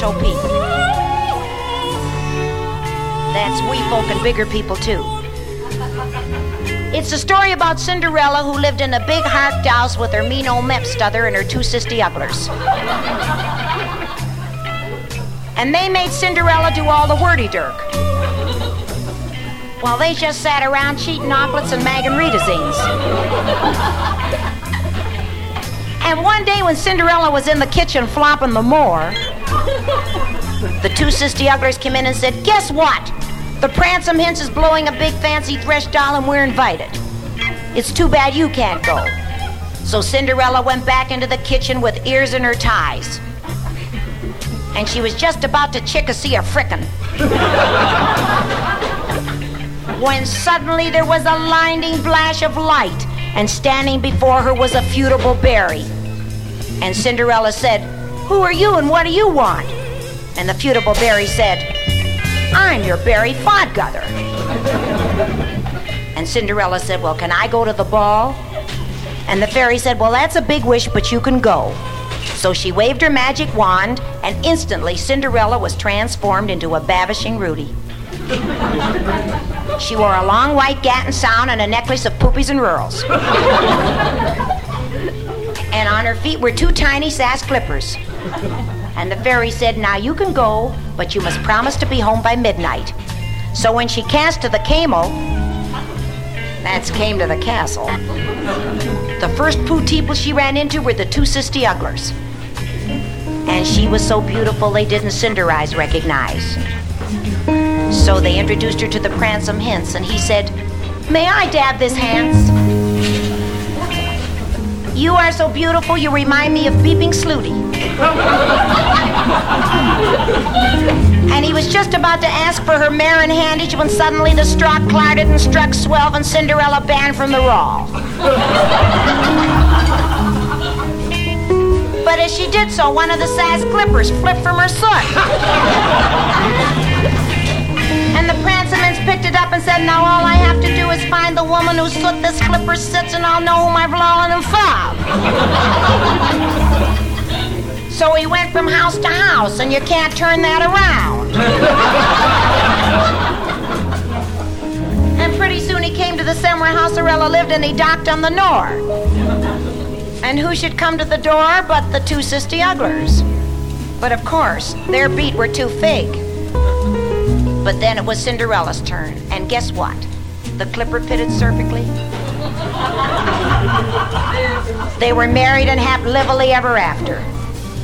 Pete. That's wee folk and bigger people too. It's a story about Cinderella who lived in a big harked house with her mean old stother and her two sisty ugglers. And they made Cinderella do all the wordy dirk. While they just sat around cheating omelets and magging Rita-zines. And one day when Cinderella was in the kitchen flopping the more, the two sisty ugglers came in and said, Guess what? The Pransome Hints is blowing a big fancy thresh doll and we're invited. It's too bad you can't go. So Cinderella went back into the kitchen with ears in her ties. And she was just about to chickasee a frickin'. when suddenly there was a blinding flash of light, and standing before her was a futile berry. And Cinderella said, Who are you and what do you want? And the futile berry said, I'm your Barry Fodguther. And Cinderella said, Well, can I go to the ball? And the fairy said, Well, that's a big wish, but you can go. So she waved her magic wand, and instantly Cinderella was transformed into a babishing Rudy. she wore a long white gatton sound and a necklace of poopies and rurals. and on her feet were two tiny sass clippers. And the fairy said, Now you can go, but you must promise to be home by midnight. So when she cast to the camel, that's came to the castle, the first poo people she ran into were the two sisty uglers. And she was so beautiful they didn't Cinderize recognize. So they introduced her to the Pransome Hints, and he said, May I dab this hands? You are so beautiful, you remind me of Beeping Slooty. and he was just about to ask for her mare and handage when suddenly the straw clouded and struck Swelv and Cinderella banned from the raw. but as she did so, one of the sass clippers flipped from her soot. and the Prancemans picked it up and said, Now all I have to do is find the woman whose soot this clipper sits, and I'll know whom I've fallen and fob. So he went from house to house, and you can't turn that around. and pretty soon he came to the same where Houserella lived, and he docked on the Nore. And who should come to the door but the two sisty ugglers? But of course, their beat were too fake. But then it was Cinderella's turn, and guess what? The clipper pitted perfectly. they were married and happy lively ever after.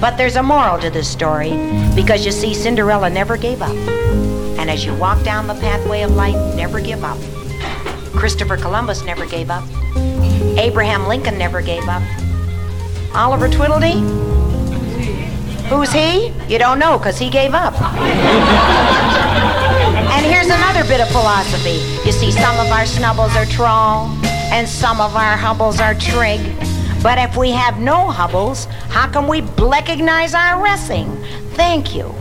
But there's a moral to this story because you see, Cinderella never gave up. And as you walk down the pathway of life, never give up. Christopher Columbus never gave up. Abraham Lincoln never gave up. Oliver Twiddledee? Who's he? You don't know because he gave up. and here's another bit of philosophy. You see, some of our snubbles are trawl, and some of our hubbles are trig. But if we have no hubbles, how can we recognize our wrestling? Thank you.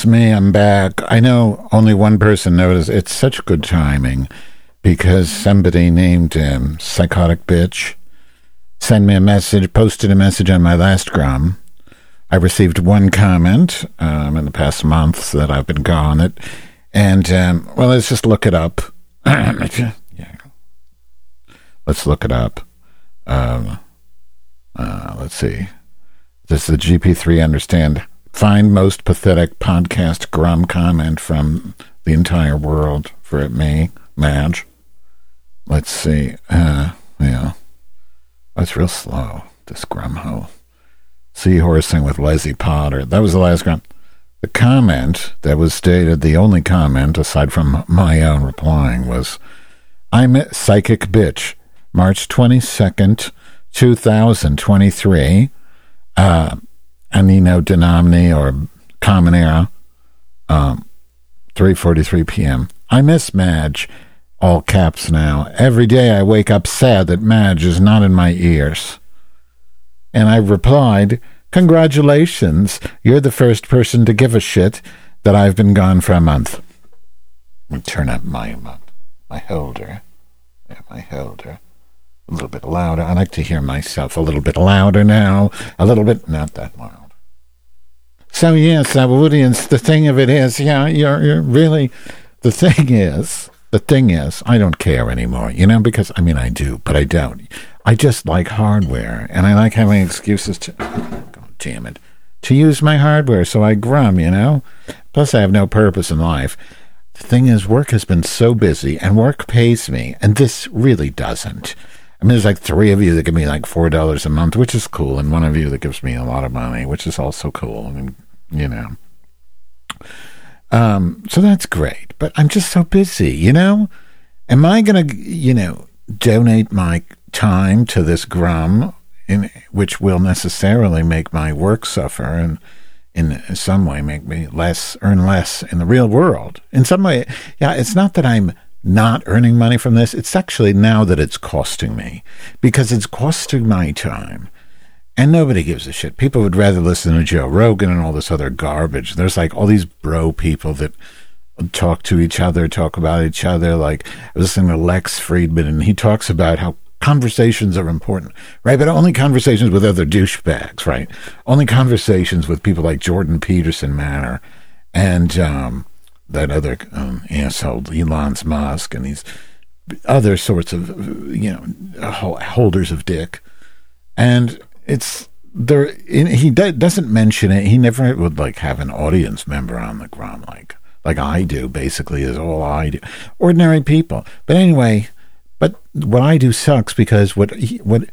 It's me. I'm back. I know only one person noticed. It's such good timing because somebody named him Psychotic Bitch sent me a message, posted a message on my last gram. I received one comment um, in the past months that I've been gone. It, and, um, well, let's just look it up. yeah. Let's look it up. Um, uh, let's see. Does the GP3 understand? Find most pathetic podcast grum comment from the entire world for it me, Madge. Let's see. Uh, yeah. That's real slow, this grumhole. Seahorsing with Leslie Potter. That was the last grum. The comment that was stated, the only comment, aside from my own replying, was I'm a psychic bitch. March 22nd, 2023. Uh, Anino Denomini or Common Era, um, 3.43 p.m. I miss Madge, all caps now. Every day I wake up sad that Madge is not in my ears. And I replied, Congratulations, you're the first person to give a shit that I've been gone for a month. Turn up my, my holder. Yeah, my holder a little bit louder. I like to hear myself a little bit louder now. A little bit, not that loud. So yes, uh, audience. The thing of it is, yeah, you're, you're really. The thing is, the thing is, I don't care anymore. You know, because I mean, I do, but I don't. I just like hardware, and I like having excuses to. God damn it. To use my hardware, so I grum, you know? Plus, I have no purpose in life. The thing is, work has been so busy, and work pays me, and this really doesn't. I mean, there's like three of you that give me like four dollars a month, which is cool, and one of you that gives me a lot of money, which is also cool. I mean, you know. Um, so that's great, but I'm just so busy, you know. Am I gonna, you know, donate my time to this grum, in which will necessarily make my work suffer and in some way make me less earn less in the real world? In some way, yeah, it's not that I'm not earning money from this. It's actually now that it's costing me because it's costing my time. And nobody gives a shit. People would rather listen to Joe Rogan and all this other garbage. There's like all these bro people that talk to each other, talk about each other. Like I was listening to Lex Fridman, and he talks about how conversations are important, right? But only conversations with other douchebags, right? Only conversations with people like Jordan Peterson matter. And um, that other um, asshole, Elon Musk, and these other sorts of, you know, holders of dick. And it's there. He doesn't mention it. He never would like have an audience member on the ground like like I do. Basically, is all I do. Ordinary people. But anyway, but what I do sucks because what he, what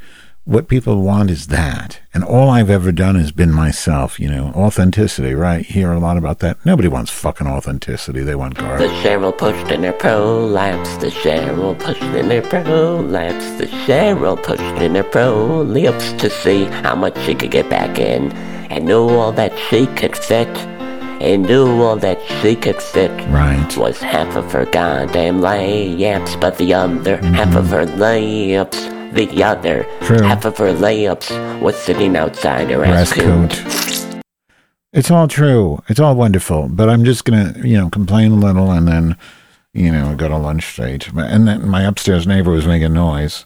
what people want is that. And all I've ever done has been myself, you know, authenticity, right? Hear a lot about that. Nobody wants fucking authenticity. They want garbage. The Cheryl pushed in her prolapse. The Cheryl pushed in her prolapse. The Cheryl pushed in her prolapse to see how much she could get back in and knew all that she could fit. And knew all that she could fit right. was half of her goddamn layups, but the other mm-hmm. half of her layups the other True. half of her layups was sitting outside her ass coat. It's all true. It's all wonderful. But I'm just gonna, you know, complain a little and then, you know, go to lunch straight. And then my upstairs neighbor was making noise.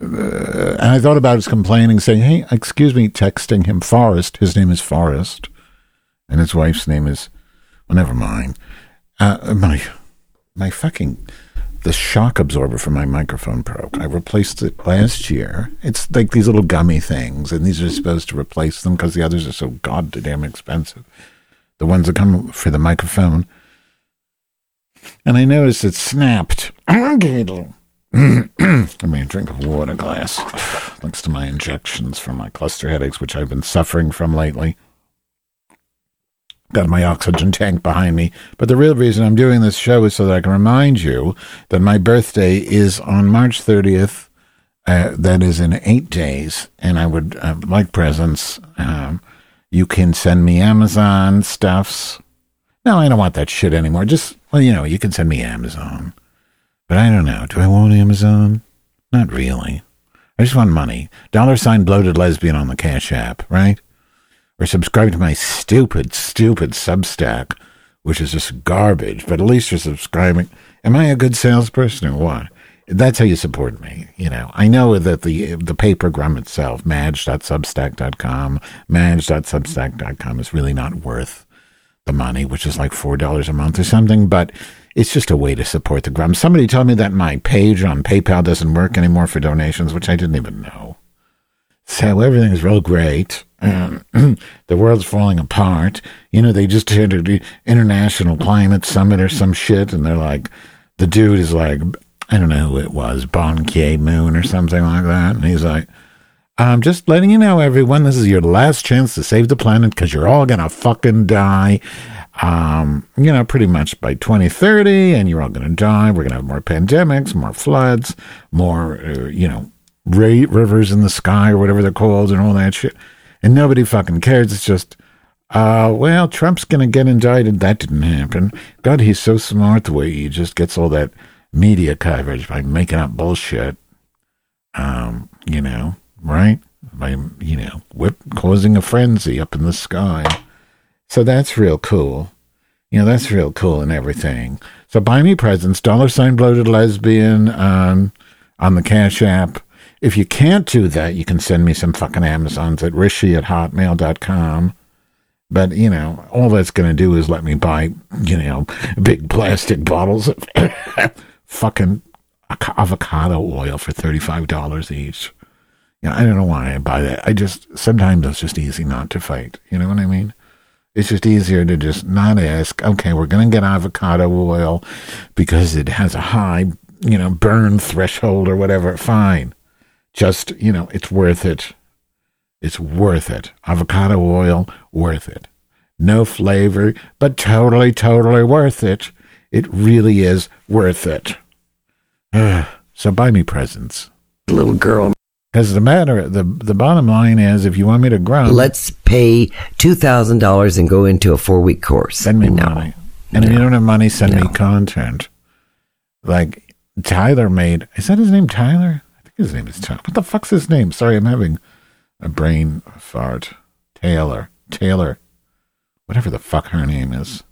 Uh, and I thought about his complaining, saying, "Hey, excuse me," texting him Forrest. His name is Forrest, and his wife's name is. Well, never mind. Uh, my my fucking the shock absorber for my microphone broke. I replaced it last year. It's like these little gummy things, and these are supposed to replace them because the others are so goddamn expensive. The ones that come for the microphone. And I noticed it snapped. I mean, drink of water glass. Thanks to my injections for my cluster headaches, which I've been suffering from lately got my oxygen tank behind me. But the real reason I'm doing this show is so that I can remind you that my birthday is on March 30th. Uh, that is in eight days, and I would uh, like presents. Um, you can send me Amazon stuffs. No, I don't want that shit anymore. Just well, you know, you can send me Amazon, but I don't know. Do I want Amazon? Not really. I just want money. Dollar sign bloated lesbian on the Cash App, right? Or subscribe to my stupid, stupid Substack, which is just garbage. But at least you're subscribing. Am I a good salesperson or what? That's how you support me. You know, I know that the the papergram itself, madge.substack.com, madge.substack.com is really not worth the money, which is like four dollars a month or something. But it's just a way to support the Grum. Somebody told me that my page on PayPal doesn't work anymore for donations, which I didn't even know. So everything is real great. Um, the world's falling apart. You know, they just had an international climate summit or some shit, and they're like, the dude is like, I don't know who it was, Ban Ki Moon or something like that, and he's like, I'm just letting you know, everyone, this is your last chance to save the planet because you're all gonna fucking die. Um, you know, pretty much by 2030, and you're all gonna die. We're gonna have more pandemics, more floods, more, uh, you know, rivers in the sky or whatever they're called, and all that shit. And nobody fucking cares. It's just, uh, well, Trump's gonna get indicted. That didn't happen. God, he's so smart the way he just gets all that media coverage by making up bullshit. Um, you know, right? By you know, whip causing a frenzy up in the sky. So that's real cool. You know, that's real cool and everything. So buy me presents, dollar sign bloated lesbian um, on the Cash App. If you can't do that, you can send me some fucking Amazons at rishi at hotmail.com. But, you know, all that's going to do is let me buy, you know, big plastic bottles of fucking avocado oil for $35 each. You know, I don't know why I buy that. I just, sometimes it's just easy not to fight. You know what I mean? It's just easier to just not ask, okay, we're going to get avocado oil because it has a high, you know, burn threshold or whatever. Fine. Just, you know, it's worth it. It's worth it. Avocado oil, worth it. No flavor, but totally, totally worth it. It really is worth it. Ah, so buy me presents. Little girl. Because the matter, the the bottom line is, if you want me to grow, Let's pay two thousand dollars and go into a four week course. send me no. money. And if you don't have money, send No. me content. Like Tyler made. Is that his name, Tyler? His name is. What the fuck's his name? Sorry, I'm having a brain fart. Taylor. Taylor. Whatever the fuck her name is.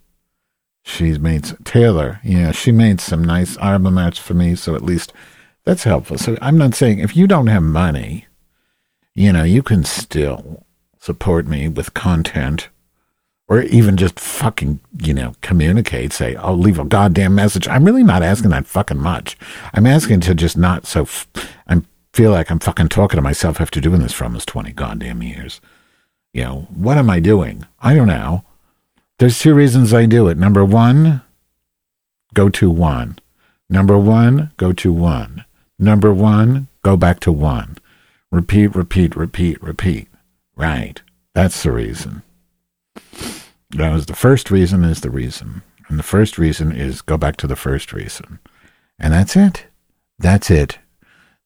She's made Taylor. Yeah, she made some nice album arts for me, so at least that's helpful. So I'm not saying if you don't have money, you know, you can still support me with content or even just fucking, you know, communicate, say, I'll leave a goddamn message. I'm really not asking that fucking much. I'm asking to just not so, f- I feel like I'm fucking talking to myself after doing this for almost 20 goddamn years. You know, what am I doing? I don't know. There's two reasons I do it. Number one, go to one. Number one, go to one. Number one, go back to one. Repeat, repeat, repeat, repeat. Right. That's the reason. That was the first reason is the reason. And the first reason is go back to the first reason. And that's it. That's it.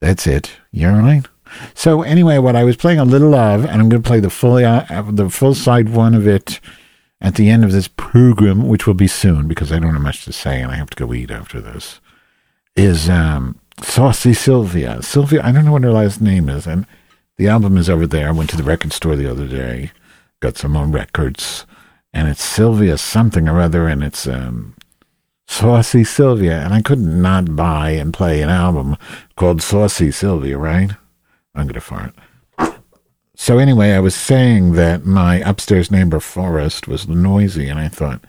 That's it. You're right? So anyway, what I was playing a little of, and I'm going to play the full uh, the full side one of it at the end of this program, which will be soon because I don't have much to say and I have to go eat after this. Is um, Saucy Sylvia? Sylvia, I don't know what her last name is, and the album is over there. I went to the record store the other day, got some more records, and it's Sylvia something or other, and it's um, Saucy Sylvia, and I could not buy and play an album called Saucy Sylvia, right? I'm gonna fart. So anyway, I was saying that my upstairs neighbor Forrest was noisy, and I thought,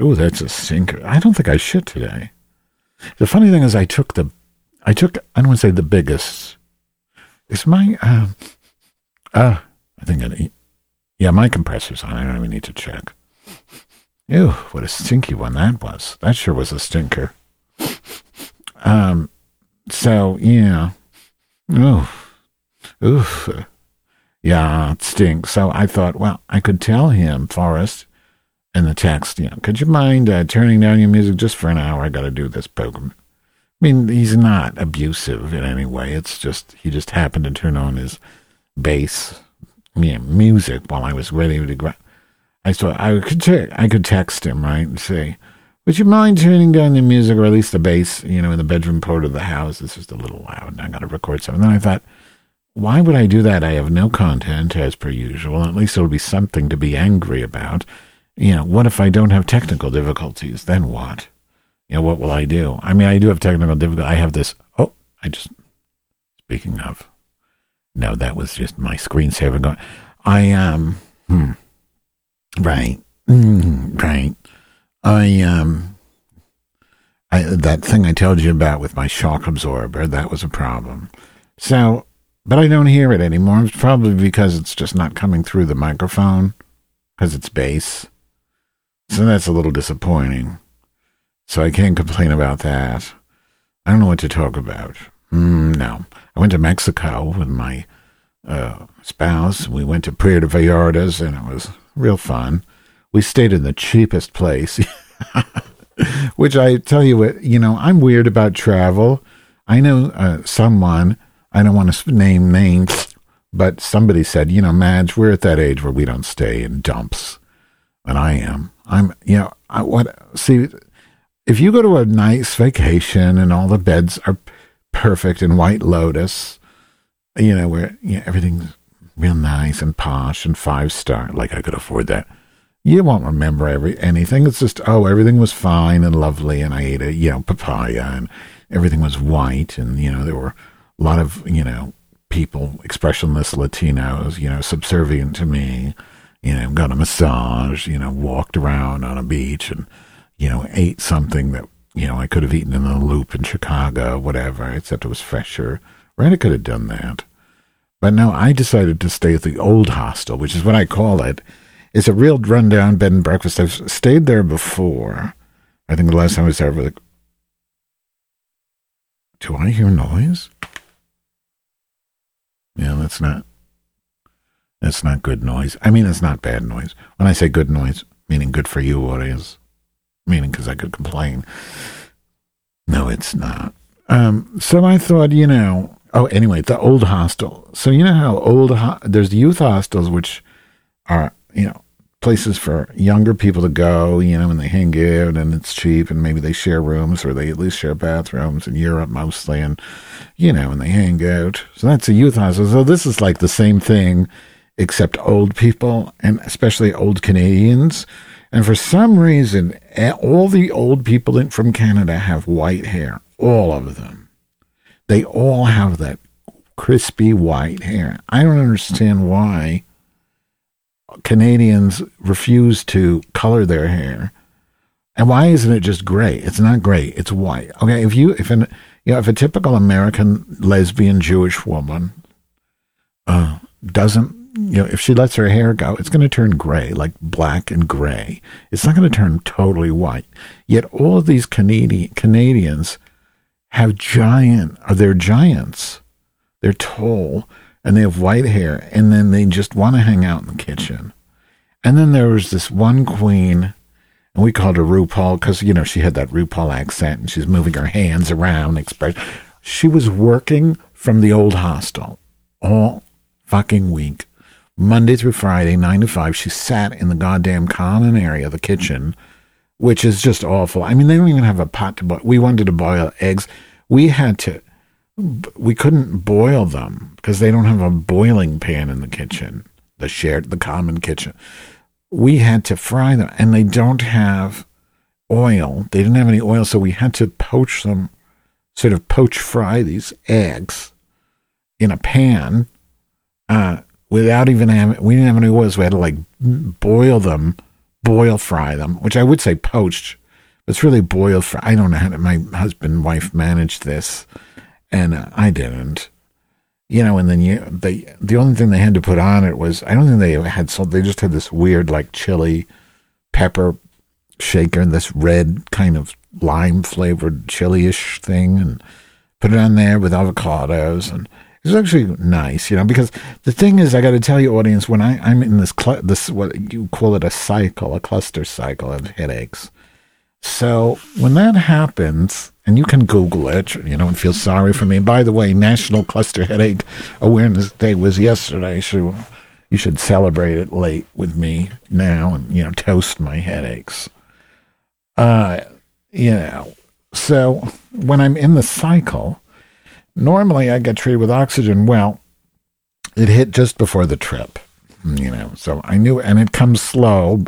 "Oh, that's a stinker." I don't think I should today. The funny thing is, I took the, I took, I don't want to say the biggest. Is my, uh, uh I think I, yeah, my compressor's on. I don't even need to check. Ew, what a stinky one that was. That sure was a stinker. Um, so yeah, oof, oof, yeah, it stinks. So I thought, well, I could tell him, Forrest, in the text, you know, could you mind uh, turning down your music just for an hour? I got to do this program. I mean, he's not abusive in any way. It's just he just happened to turn on his bass, yeah, music while I was ready to go. I thought I could te- I could text him right and say, "Would you mind turning down the music or at least the bass? You know, in the bedroom part of the house. It's just a little loud, and I got to record something." And then I thought, why would I do that? I have no content as per usual. At least it'll be something to be angry about. You know, what if I don't have technical difficulties? Then what? You know, what will I do? I mean, I do have technical difficulties. I have this. Oh, I just. Speaking of, no, that was just my screensaver going. I um, hmm, right, mm, right. I um, I that thing I told you about with my shock absorber that was a problem. So, but I don't hear it anymore. It's probably because it's just not coming through the microphone because it's bass. So that's a little disappointing. So I can't complain about that. I don't know what to talk about. Mm, no. I went to Mexico with my uh, spouse. We went to Puerto Vallartas, and it was real fun. We stayed in the cheapest place, which I tell you what, you know, I'm weird about travel. I know uh, someone, I don't want to name names, but somebody said, you know, Madge, we're at that age where we don't stay in dumps. And I am. I'm, you know, I, what, see, if you go to a nice vacation and all the beds are perfect in White Lotus, you know, where you know, everything's real nice and posh and five star, like I could afford that. You won't remember every anything. It's just oh, everything was fine and lovely, and I ate a you know papaya, and everything was white, and you know there were a lot of you know people, expressionless Latinos, you know, subservient to me. You know, got a massage, you know, walked around on a beach, and you know, ate something that you know I could have eaten in the Loop in Chicago, whatever, except it was fresher. Right, I could have done that. But no, I decided to stay at the old hostel, which is what I call it. It's a real rundown bed and breakfast. I've stayed there before. I think the last time I was there, was like, do I hear noise? Yeah, that's not. That's not good noise. I mean, it's not bad noise. When I say good noise, meaning good for you, audience, meaning because I could complain. No, it's not. Um, so I thought, you know, oh, anyway, the old hostel. So you know how old ho- there's youth hostels, which are you know places for younger people to go, you know, and they hang out and it's cheap and maybe they share rooms or they at least share bathrooms in Europe mostly and you know, and they hang out. So that's a youth hostel. So this is like the same thing except old people and especially old Canadians. And for some reason, all the old people in, from Canada have white hair. All of them. They all have that crispy white hair. I don't understand why Canadians refuse to color their hair. And why isn't it just gray? It's not gray. It's white. Okay, if you if an you know if a typical American lesbian Jewish woman uh, doesn't you know if she lets her hair go, it's going to turn gray, like black and gray. It's not going to turn totally white. Yet all of these Canadian Canadians have giant. Are they're giants? They're tall and they have white hair, and then they just want to hang out in the kitchen. And then there was this one queen, and we called her RuPaul because you know she had that RuPaul accent, and she's moving her hands around. Express. She was working from the old hostel all fucking week, Monday through Friday, nine to five. She sat in the goddamn common area, the kitchen, which is just awful. I mean, they don't even have a pot to boil. We wanted to boil eggs. We had to we couldn't boil them because they don't have a boiling pan in the kitchen, the shared, the common kitchen. We had to fry them, and they don't have oil. They didn't have any oil, so we had to poach them, sort of poach fry these eggs in a pan uh, without even having. We didn't have any oil, so we had to like boil them, boil fry them, which I would say poached. But it's really boiled fry. I don't know how to, my husband wife managed this and uh, I didn't. You know, and then you they the only thing they had to put on it was I don't think they had salt. They just had this weird like chili pepper shaker, and this red kind of lime flavored chili-ish thing, and put it on there with avocados and. It was actually nice, you know, because the thing is, I got to tell you, audience, when I, I'm in this, cl- this, what you call it a cycle, a cluster cycle of headaches. So when that happens, and you can Google it, you know, and feel sorry for me. by the way, National Cluster Headache Awareness Day was yesterday, so you should celebrate it late with me now and, you know, toast my headaches. Uh, you know, so when I'm in the cycle, normally I get treated with oxygen. Well, it hit just before the trip, you know. So I knew, and it comes slow.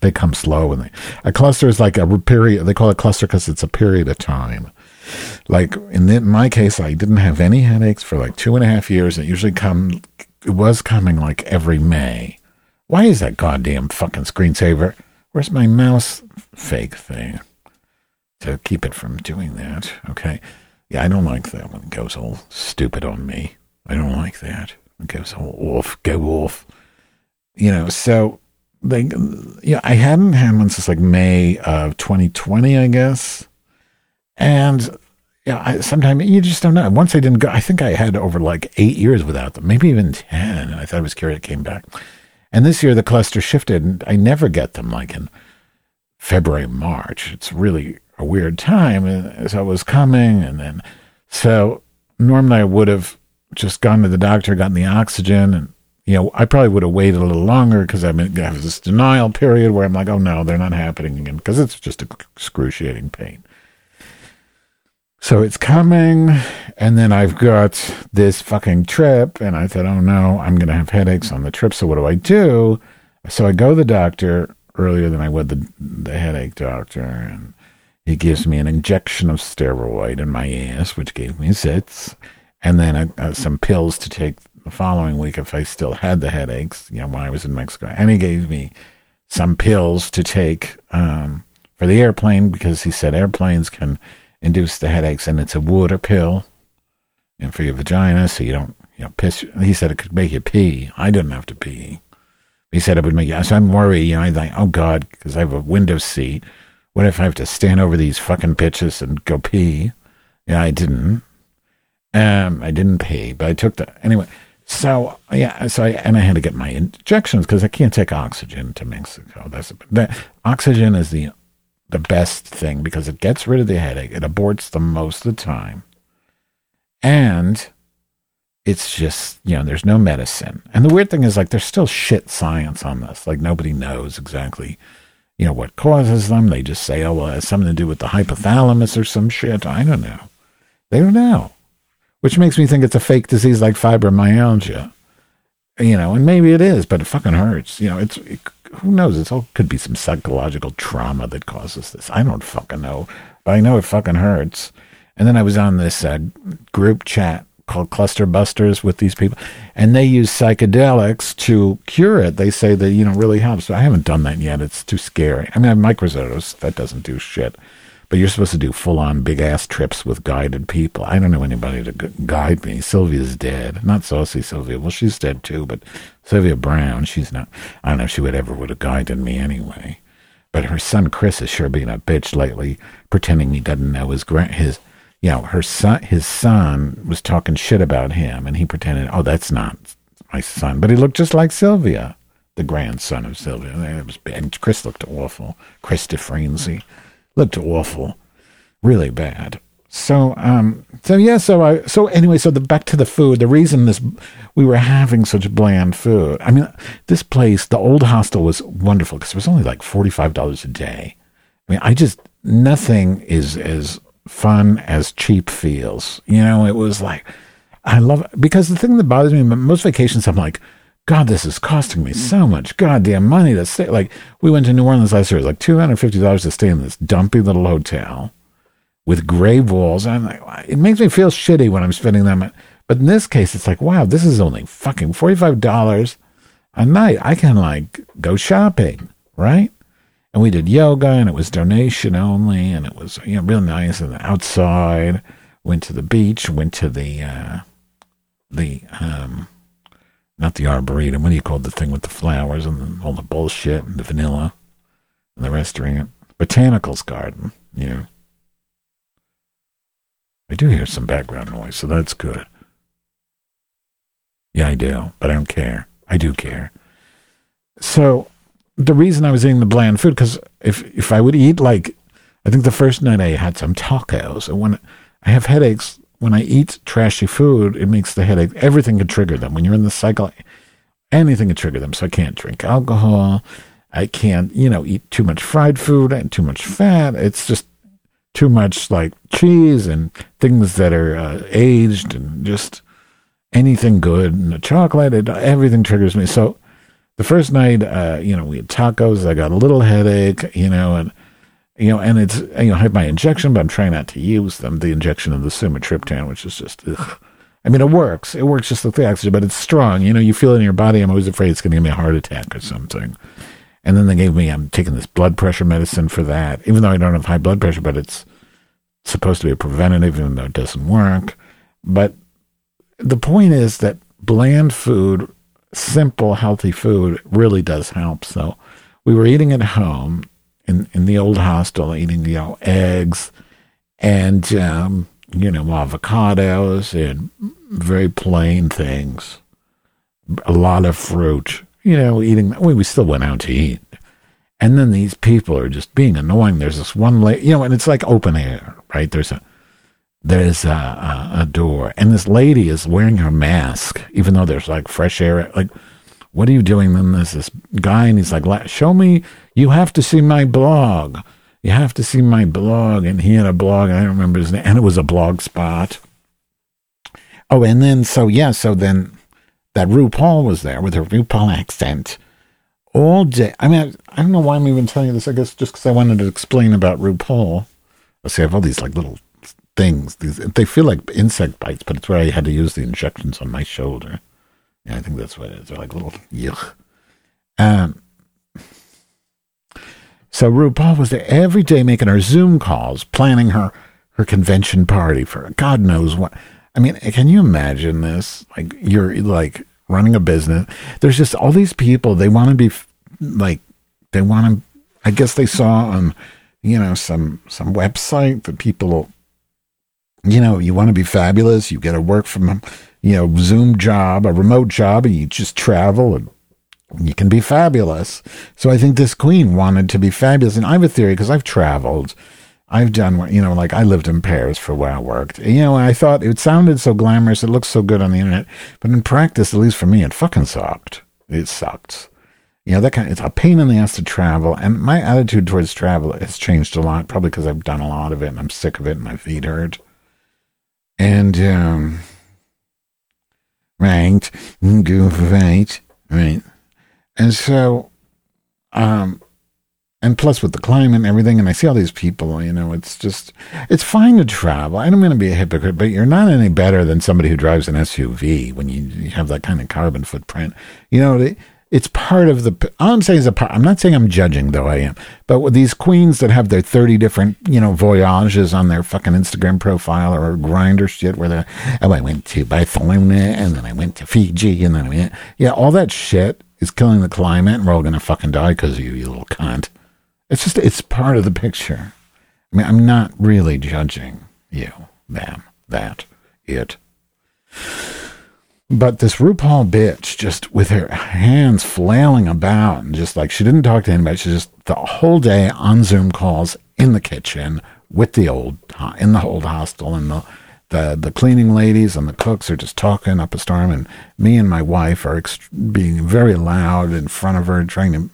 They come slow, and they, a cluster is like a period. They call it cluster because it's a period of time. Like in, the, in my case, I didn't have any headaches for like two and a half years. It usually come, it was coming like every May. Why is that goddamn fucking screensaver? Where's my mouse fake thing to keep it from doing that? Okay. Yeah, I don't like that when it goes all stupid on me. I don't like that. It goes all off, go off. You know, so they, yeah, I hadn't had one since like May of 2020, I guess. And yeah, I, sometimes you just don't know. Once I didn't go, I think I had over like eight years without them, maybe even 10. I thought it was curious it came back. And this year the cluster shifted and I never get them like in February, March. It's really a weird time as I was coming. And then, so normally I would have just gone to the doctor, gotten the oxygen, and, you know, I probably would have waited a little longer because in have this denial period where I'm like, oh no, they're not happening again because it's just excruciating pain. So it's coming, and then I've got this fucking trip, and I thought, oh no, I'm going to have headaches on the trip. So what do I do? So I go to the doctor earlier than I would the the headache doctor, and he gives me an injection of steroid in my ass, which gave me zits, and then uh, some pills to take the following week if I still had the headaches. You know, when I was in Mexico, and he gave me some pills to take um, for the airplane because he said airplanes can induce the headaches, and it's a water pill, and for your vagina, so you don't, you know, piss. He said it could make you pee. I didn't have to pee. He said it would make you. So I'm worried. You know, I think, oh God, because I have a window seat. What if I have to stand over these fucking bitches and go pee? Yeah, I didn't. Um, I didn't pee, but I took the anyway. So yeah, so I and I had to get my injections because I can't take oxygen to Mexico. That's the oxygen is the the best thing because it gets rid of the headache. It aborts the most of the time. And it's just, you know, there's no medicine. And the weird thing is, like, there's still shit science on this. Like, nobody knows exactly, you know, what causes them. They just say, oh, well, it has something to do with the hypothalamus or some shit. I don't know. They don't know. Which makes me think it's a fake disease like fibromyalgia. You know, and maybe it is, but it fucking hurts. You know, it's, it, who knows? It all could be some psychological trauma that causes this. I don't fucking know, but I know it fucking hurts. And then I was on this uh, group chat called Cluster Busters with these people, and they use psychedelics to cure it. They say that you know really helps. I haven't done that yet. It's too scary. I mean, I have microdose. That doesn't do shit. But you're supposed to do full on big ass trips with guided people. I don't know anybody to guide me. Sylvia's dead. Not saucy Sylvia. Well, she's dead too, but Sylvia Browne, she's not. I don't know if she would ever would have guided me anyway. But her son Chris is sure being a bitch lately, pretending he doesn't know his his. You know, her son, his son was talking shit about him, and he pretended, oh, that's not my son, but he looked just like Sylvia, the grandson of Sylvia. It was, and Chris looked awful. Chris DeFrenzy looked awful, really bad. So, um, so yeah, so I, so anyway, so the back to the food. The reason this we were having such bland food. I mean, this place, the old hostel, was wonderful because it was only like forty five dollars a day. I mean, I just nothing is as fun as cheap feels. You know, it was like I love it. because the thing that bothers me most vacations, I'm like, God, this is costing me so mm. much goddamn money to stay. Like, we went to New Orleans last year. It was like $250 to stay in this dumpy little hotel with gray walls. And I'm like, it makes me feel shitty when I'm spending that But in this case, it's like, wow, this is only fucking $45 a night. I can, like, go shopping, right? And we did yoga, and it was donation only, and it was, you know, real nice. And outside, went to the beach, went to the, uh, the, um, not the arboretum. What do you call the thing with the flowers and all the bullshit and the vanilla and the restaurant? Botanicals garden, you know. I do hear some background noise, so that's good. Yeah, I do, but I don't care. I do care. So the reason I was eating the bland food, because if if I would eat like, I think the first night I had some tacos, and when I have headaches, when I eat trashy food, it makes the headache. Everything can trigger them. When you're in the cycle, anything can trigger them. So I can't drink alcohol. I can't, you know, eat too much fried food and too much fat. It's just too much like cheese and things that are uh, aged and just, anything good, and chocolate, it, everything triggers me. So the first night, uh, you know, we had tacos. I got a little headache, you know, and you know, and it's you know, I have my injection, but I'm trying not to use them. The injection of the sumatriptan, which is just, ugh. I mean, it works. It works just like the oxygen, but it's strong. You know, you feel it in your body. I'm always afraid it's going to give me a heart attack or something. And then they gave me, I'm taking this blood pressure medicine for that, even though I don't have high blood pressure, but it's supposed to be a preventative, even though it doesn't work. But the point is that bland food, simple, healthy food really does help. So we were eating at home in, in the old hostel, eating, you know, eggs and, um, you know, avocados and very plain things. A lot of fruit, you know, eating. We, we still went out to eat. And then these people are just being annoying. There's this one lady, you know, and it's like open air, right? There's a there's a, a, a, door, and this lady is wearing her mask, even though there's like fresh air. Like, what are you doing? Then there's this guy, and he's like, "Show me. You have to see my blog. You have to see my blog." And he had a blog, I don't remember his name, and it was a blog spot. Oh, and then so yeah, so then that RuPaul was there with her RuPaul accent all day. I mean, I, I don't know why I'm even telling you this. I guess just because I wanted to explain about RuPaul. Let's see, I have all these like little things. These they feel like insect bites, but it's where I had to use the injections on my shoulder. Yeah, I think that's what it is. They're like little yuck. Um. So RuPaul was there every day making her Zoom calls, planning her her convention party for God knows what. I mean, can you imagine this? Like you're like running a business. There's just all these people. They want to be like they want to. I guess they saw on you know some some website that people you know, you want to be fabulous, you get to work from, you know, Zoom job, a remote job, and you just travel and you can be fabulous. So I think this queen wanted to be fabulous. And I have a theory because I've traveled. I've done, you know, like I lived in Paris for where I worked. You know, I thought it sounded so glamorous. It looked so good on the internet. But in practice, at least for me, it fucking sucked. It sucked. You know, that kind of, it's a pain in the ass to travel. And my attitude towards travel has changed a lot, probably because I've done a lot of it and I'm sick of it and my feet hurt. And, um, right, right, right. And so, um, and plus with the climate and everything, and I see all these people, you know, it's just, it's fine to travel. I don't mean to be a hypocrite, but you're not any better than somebody who drives an SUV when you, you have that kind of carbon footprint. You know, it's part of the all i'm saying is a part i'm not saying i'm judging though i am but with these queens that have their 30 different you know voyages on their fucking instagram profile or Grindr shit where they're oh i went to barcelona and then i went to fiji and then i went yeah all that shit is killing the climate and we're all gonna fucking die because of you you little cunt. It's just it's part of the picture. I mean i'm not really judging you them that it but this RuPaul bitch, just with her hands flailing about, and just like she didn't talk to anybody, she just the whole day on Zoom calls in the kitchen with the old in the old hostel, and the the the cleaning ladies and the cooks are just talking up a storm, and me and my wife are ext- being very loud in front of her, trying to,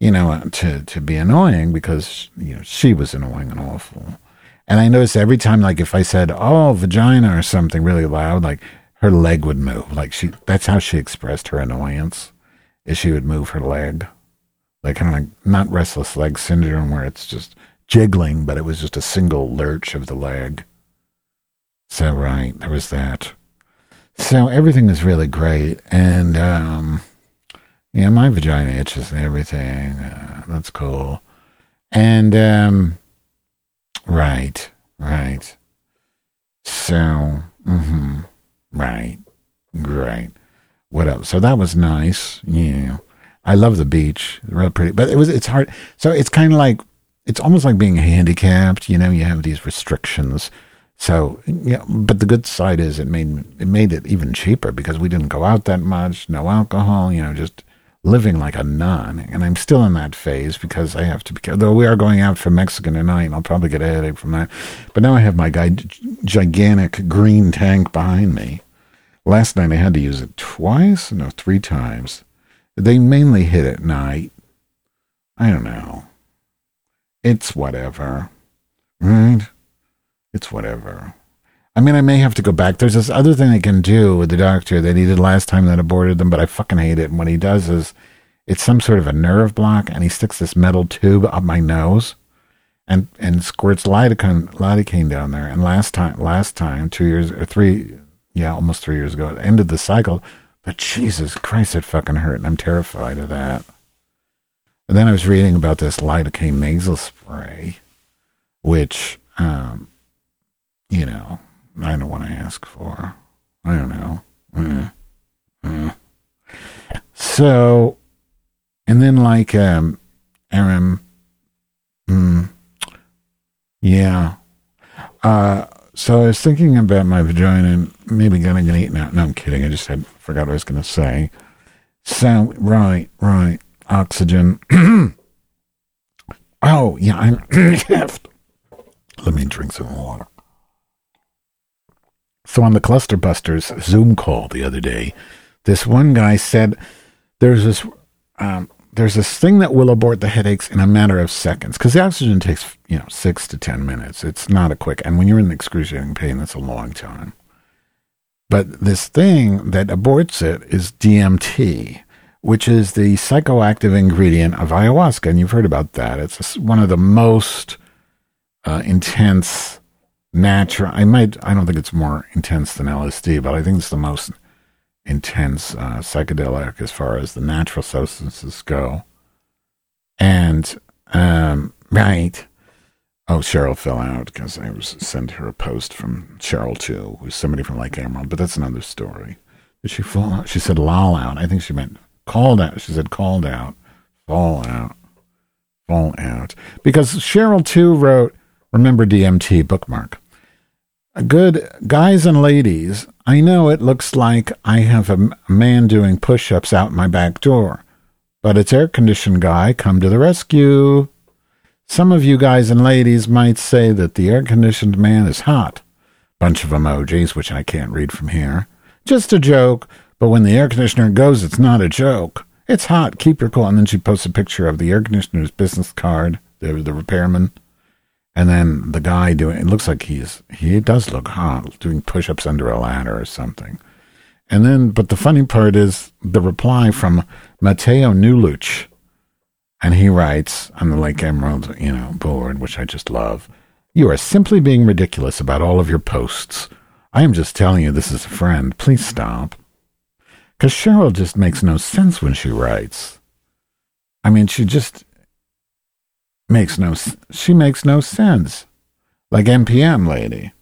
you know, uh, to to be annoying because you know she was annoying and awful. And I noticed every time, like if I said "oh vagina" or something really loud, like her leg would move. Like she, that's how she expressed her annoyance. Is she would move her leg, like kind of like not restless leg syndrome, where it's just jiggling, but it was just a single lurch of the leg. So right, there was that. So everything is really great, and um, yeah, my vagina itches and everything. Uh, that's cool. And um, right, right. So, mm-hmm. Right. Great. What else? So that was nice. Yeah. I love the beach. Real pretty. But it was it's hard. So it's kind of like it's almost like being handicapped, you know, you have these restrictions. So, yeah, but the good side is it made it made it even cheaper because we didn't go out that much, no alcohol, you know, just living like a nun. And I'm still in that phase because I have to be careful. Though we are going out for Mexican tonight, and I'll probably get a headache from that. But now I have my guy, gigantic green tank behind me. Last night I had to use it twice, no, three times. They mainly hit at night. I don't know. It's whatever. Right? It's whatever. I mean, I may have to go back. There's this other thing they can do with the doctor that he did last time that aborted them, but I fucking hate it. And what he does is it's some sort of a nerve block, and he sticks this metal tube up my nose and and squirts lidocaine, lidocaine down there. And last time, last time, two years or three, yeah, almost three years ago, it ended the cycle. But Jesus Christ, it fucking hurt, and I'm terrified of that. And then I was reading about this lidocaine nasal spray, which, um, you know, I don't want to ask for. I don't know. Mm. Mm. So, and then like um, Aaron, mm, yeah. Uh, so I was thinking about my vagina and maybe getting it eaten out. No, I'm kidding. I just had forgot what I was going to say. So right, right, oxygen. oh yeah, I'm. Let me drink some water. So on the Cluster Busters Zoom call the other day, this one guy said there's this um, there's this thing that will abort the headaches in a matter of seconds because the oxygen takes you know six to ten minutes. It's not a quick, and when you're in excruciating pain, that's a long time. But this thing that aborts it is DMT, which is the psychoactive ingredient of ayahuasca, and you've heard about that. It's one of the most uh, intense natural. I might. I don't think it's more intense than LSD, but I think it's the most intense uh, psychedelic as far as the natural substances go. And um, right. Oh, Cheryl fell out because I was sent her a post from Cheryl too, who's somebody from Lake Emerald, but that's another story. Did she fall out? She said lol out. I think she meant called out. She said called out, fall out, fall out. Because Cheryl too wrote, remember DMT bookmark. Good guys and ladies, I know it looks like I have a man doing push ups out my back door, but it's air conditioned guy come to the rescue. Some of you guys and ladies might say that the air conditioned man is hot. Bunch of emojis, which I can't read from here. Just a joke, but when the air conditioner goes, it's not a joke. It's hot, keep your cool. And then she posts a picture of the air conditioner's business card, the, the repairman. And then the guy doing it looks like he's he does look hot, doing push ups under a ladder or something. And then but the funny part is the reply from Matteo Nuluch. And he writes on the Lake Emerald, you know, board, which I just love. You are simply being ridiculous about all of your posts. I am just telling you this is a friend. Please stop. Because Cheryl just makes no sense when she writes. I mean, she just makes no she makes no sense. Like npm lady.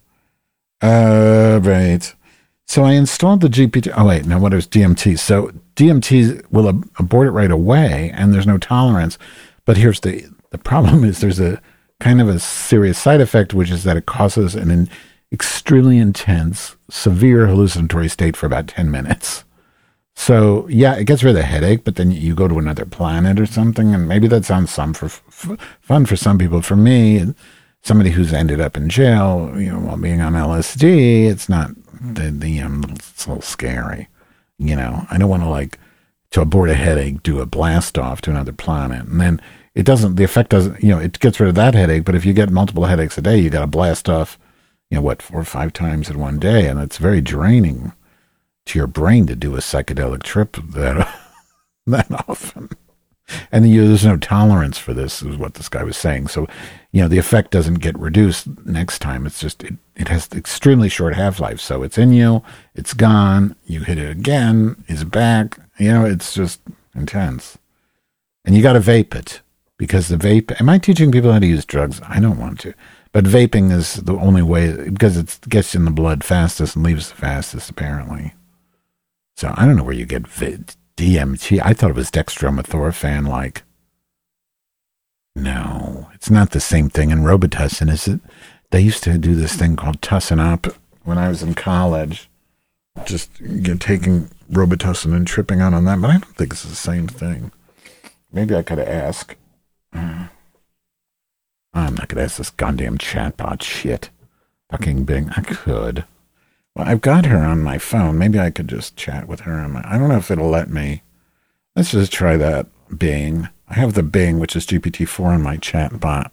Uh right. So i installed the gpt oh wait no what is dmt so dmt will ab- abort it right away and there's no tolerance. But here's the the problem is there's a kind of a serious side effect which is that it causes an, an extremely intense severe hallucinatory state for about 10 minutes so yeah, it gets rid of the headache, but then you go to another planet or something, and maybe that sounds some for f- fun for some people. For me, somebody who's ended up in jail, you know, while being on LSD, it's not the the um, it's a little scary. You know, I don't want to like to abort a headache, do a blast off to another planet, and then it doesn't. The effect doesn't. You know, it gets rid of that headache, but if you get multiple headaches a day, you got to blast off. You know what, four or five times in one day, and it's very draining to your brain to do a psychedelic trip that that often. And you, there's no tolerance for this, is what this guy was saying. So, you know, the effect doesn't get reduced next time. It's just, it, it has extremely short half life. So it's in you, it's gone, you hit it again, it's back. You know, it's just intense. And you got to vape it because the vape, am I teaching people how to use drugs? I don't want to. But vaping is the only way because it gets in the blood fastest and leaves the fastest, apparently. So I don't know where you get DMT. I thought it was dextromethorphan like. No, it's not the same thing in Robitussin, is it? They used to do this thing called Tussin Up when I was in college. Just you know, taking Robitussin and tripping out on that, but I don't think it's the same thing. Maybe I could ask. Uh, I'm not going to ask this goddamn chatbot shit. Fucking Bing. I could. Well, I've got her on my phone. Maybe I could just chat with her. On my, I don't know if it'll let me. Let's just try that Bing. I have the Bing, which is GPT-4 on my chat bot.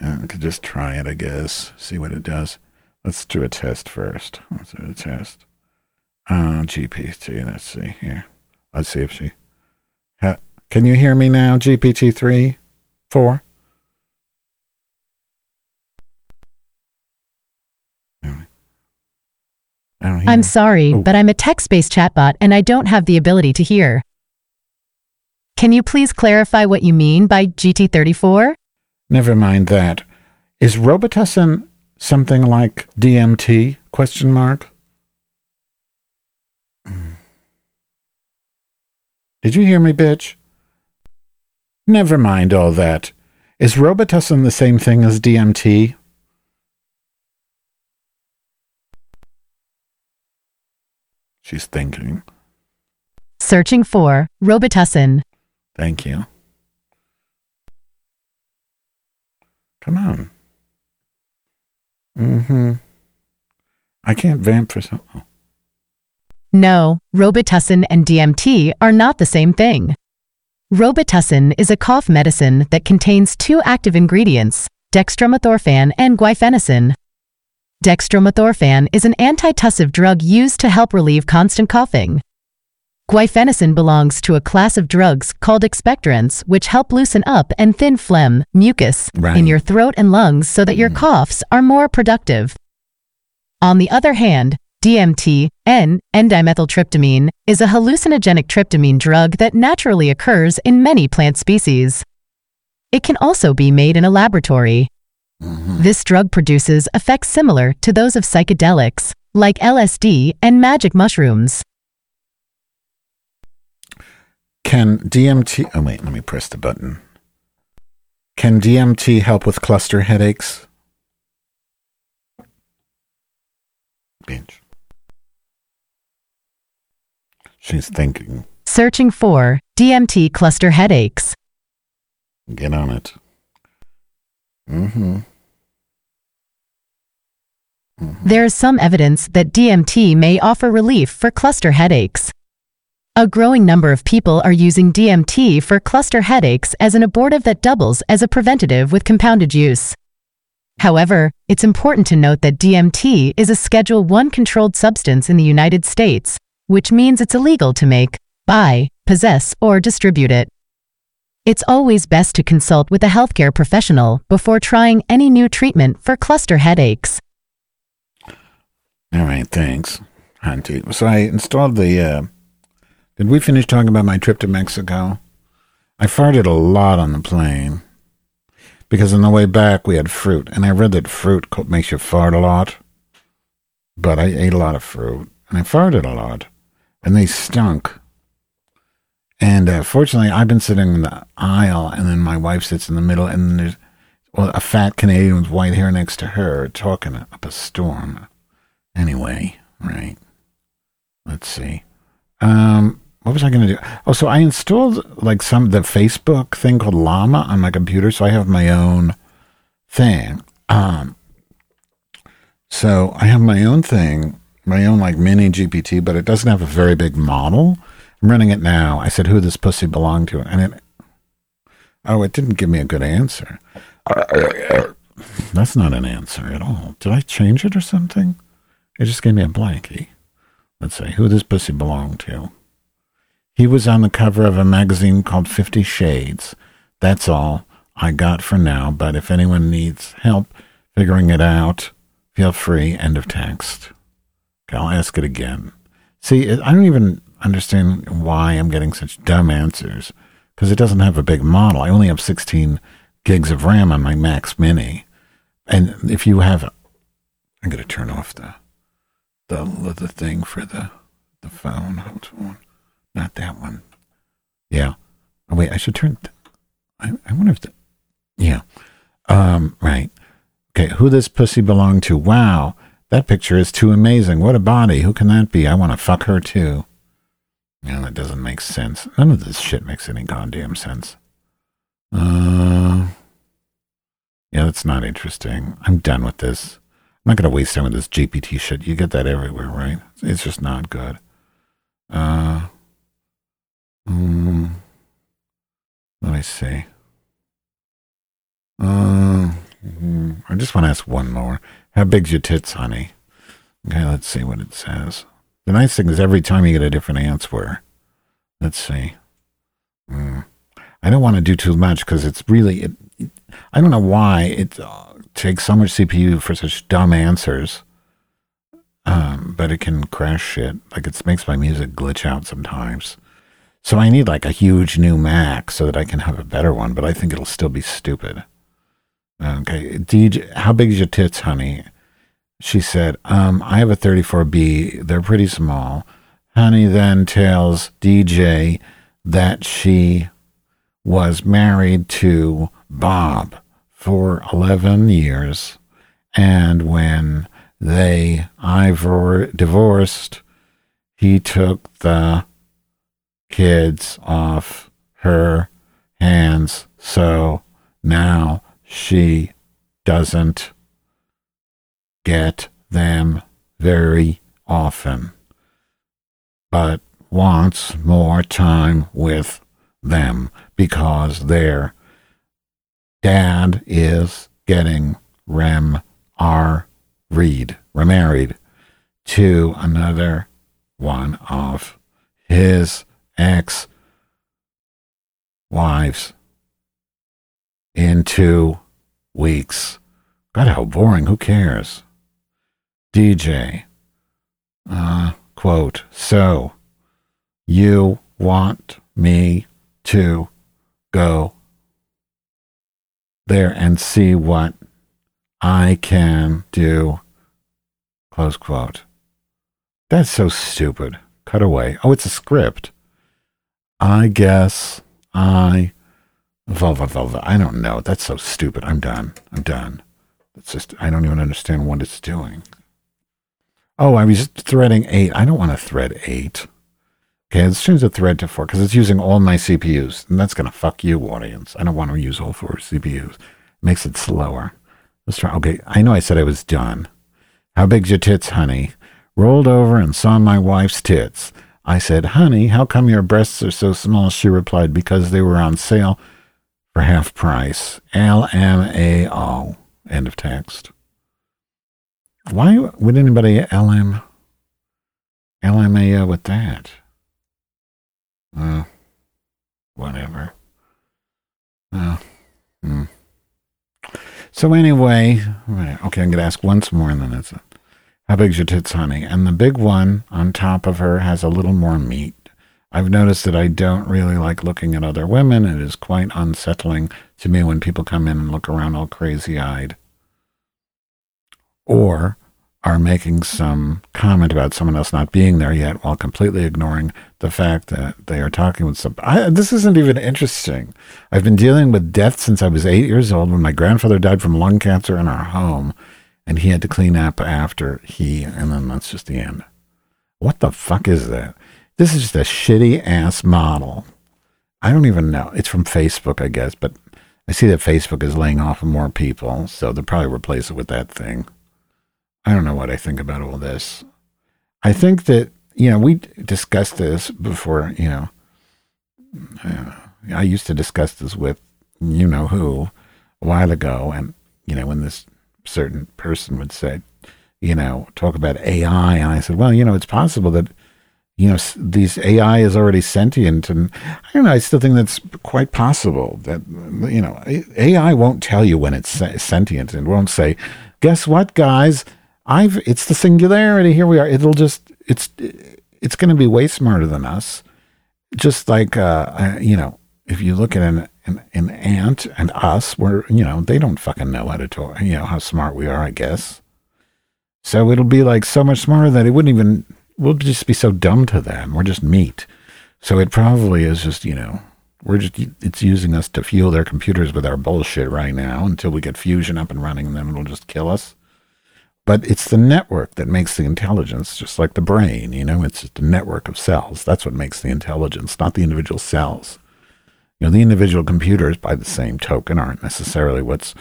I could just try it, I guess. See what it does. Let's do a test first. Let's do a test. Uh, GPT. Let's see here. Let's see if she. Ha, can you hear me now? GPT three, four. I'm sorry, oh. but I'm a text based chatbot and I don't have the ability to hear. Can you please clarify what you mean by GT34? Never mind that. Is Robitussin something like DMT? Question mark. Hmm. Did you hear me, bitch? Never mind all that. Is Robitussin the same thing as DMT? She's thinking. Searching for Robitussin. Thank you. Come on. Mm-hmm. I can't vamp for so. Oh. No, Robitussin and DMT are not the same thing. Robitussin is a cough medicine that contains two active ingredients, dextromethorphan and guaifenesin. Dextromethorphan is an antitussive drug used to help relieve constant coughing. Guaifenesin belongs to a class of drugs called expectorants, which help loosen up and thin phlegm, mucus, right. in your throat and lungs so that your mm. coughs are more productive. On the other hand, DMT, N, N-dimethyltryptamine, is a hallucinogenic tryptamine drug that naturally occurs in many plant species. It can also be made in a laboratory. Mm-hmm. This drug produces effects similar to those of psychedelics, like LSD and magic mushrooms. Can DMT, oh wait, let me press the button. Can DMT help with cluster headaches? Binge. She's thinking. Searching for DMT cluster headaches. Get on it. Mm-hmm. Mm-hmm. There is some evidence that DMT may offer relief for cluster headaches. A growing number of people are using DMT for cluster headaches as an abortive that doubles as a preventative with compounded use. However, it's important to note that DMT is a Schedule 1 controlled substance in the United States, which means it's illegal to make, buy, possess, or distribute it. It's always best to consult with a healthcare professional before trying any new treatment for cluster headaches. All right, thanks, Auntie. So I installed the uh, did we finish talking about my trip to Mexico? I farted a lot on the plane because on the way back we had fruit, and I read that fruit makes you fart a lot. But I ate a lot of fruit, and I farted a lot, and they stunk. And uh, fortunately, I've been sitting in the aisle, and then my wife sits in the middle, and there's well, a fat Canadian with white hair next to her talking up a storm. Anyway, right. Let's see. Um, what was I going to do? Oh, so I installed like some the Facebook thing called Llama on my computer, so I have my own thing. Um, so I have my own thing, my own like mini GPT, but it doesn't have a very big model. I'm running it now. I said, "Who this pussy belonged to?" And it, oh, it didn't give me a good answer. That's not an answer at all. Did I change it or something? It just gave me a blankie. Let's see, who this pussy belonged to. He was on the cover of a magazine called Fifty Shades. That's all I got for now, but if anyone needs help figuring it out, feel free. End of text. Okay, I'll ask it again. See, I don't even understand why I'm getting such dumb answers because it doesn't have a big model. I only have 16 gigs of RAM on my Mac Mini. And if you have, I'm going to turn off the, the, the thing for the, the phone. Not that one. Yeah. Oh, wait, I should turn. Th- I, I wonder if the. Yeah. Um, right. Okay, who this pussy belong to? Wow, that picture is too amazing. What a body. Who can that be? I want to fuck her too. Yeah, that doesn't make sense. None of this shit makes any goddamn sense. Uh, yeah, that's not interesting. I'm done with this. I'm not going to waste time with this GPT shit. You get that everywhere, right? It's just not good. Uh, um, let me see. Uh, I just want to ask one more. How big's your tits, honey? Okay, let's see what it says. The nice thing is every time you get a different answer. Let's see. Mm. I don't want to do too much because it's really. It, I don't know why it's. uh, takes so much CPU for such dumb answers. Um, but it can crash shit. Like it makes my music glitch out sometimes. So I need like a huge new Mac so that I can have a better one. But I think it'll still be stupid. Okay, DJ, how big is your tits, honey? She said, um, I have a 34B. They're pretty small. Honey then tells DJ that she was married to Bob for 11 years. And when they Ivor divorced, he took the kids off her hands. So now she doesn't get them very often, but wants more time with them because their dad is getting rem r Reed, remarried to another one of his ex wives in two weeks. God, how boring. Who cares? DJ. Uh, quote, so you want me to go there and see what I can do. Close quote. That's so stupid. Cut away. Oh, it's a script. I guess I Vulva, vulva. I don't know. That's so stupid. I'm done. I'm done. It's just, I don't even understand what it's doing. Oh, I was threading eight. I don't want to thread eight. Okay, let's change the thread to four because it's using all my CPUs. And that's going to fuck you, audience. I don't want to use all four CPUs. It makes it slower. Let's try. Okay, I know I said I was done. How big's your tits, honey? Rolled over and saw my wife's tits. I said, honey, how come your breasts are so small? She replied, because they were on sale for half price. LMAO. End of text. Why would anybody LM LMAO with that? Uh, whatever. Uh, hmm. So anyway, okay, I'm gonna ask once more, and then that's it. How big's your tits, honey? And the big one on top of her has a little more meat. I've noticed that I don't really like looking at other women. It is quite unsettling to me when people come in and look around all crazy eyed. Or are making some comment about someone else not being there yet while completely ignoring the fact that they are talking with some. I, this isn't even interesting. I've been dealing with death since I was eight years old when my grandfather died from lung cancer in our home and he had to clean up after he, and then that's just the end. What the fuck is that? This is just a shitty ass model. I don't even know. It's from Facebook, I guess, but I see that Facebook is laying off more people, so they'll probably replace it with that thing. I don't know what I think about all this. I think that, you know, we discussed this before, you know. Uh, I used to discuss this with you know who a while ago, and, you know, when this certain person would say, you know, talk about AI, and I said, well, you know, it's possible that you know, these AI is already sentient, and I don't know. I still think that's quite possible. That you know, AI won't tell you when it's sentient, and won't say, "Guess what, guys? I've it's the singularity. Here we are." It'll just it's it's going to be way smarter than us. Just like uh, you know, if you look at an, an an ant and us, we're you know they don't fucking know how to talk. You know how smart we are, I guess. So it'll be like so much smarter that it wouldn't even we'll just be so dumb to them. We're just meat. So it probably is just, you know, we're just, it's using us to fuel their computers with our bullshit right now until we get fusion up and running and then it'll just kill us. But it's the network that makes the intelligence, just like the brain, you know, it's just a network of cells. That's what makes the intelligence, not the individual cells. You know, the individual computers, by the same token, aren't necessarily what's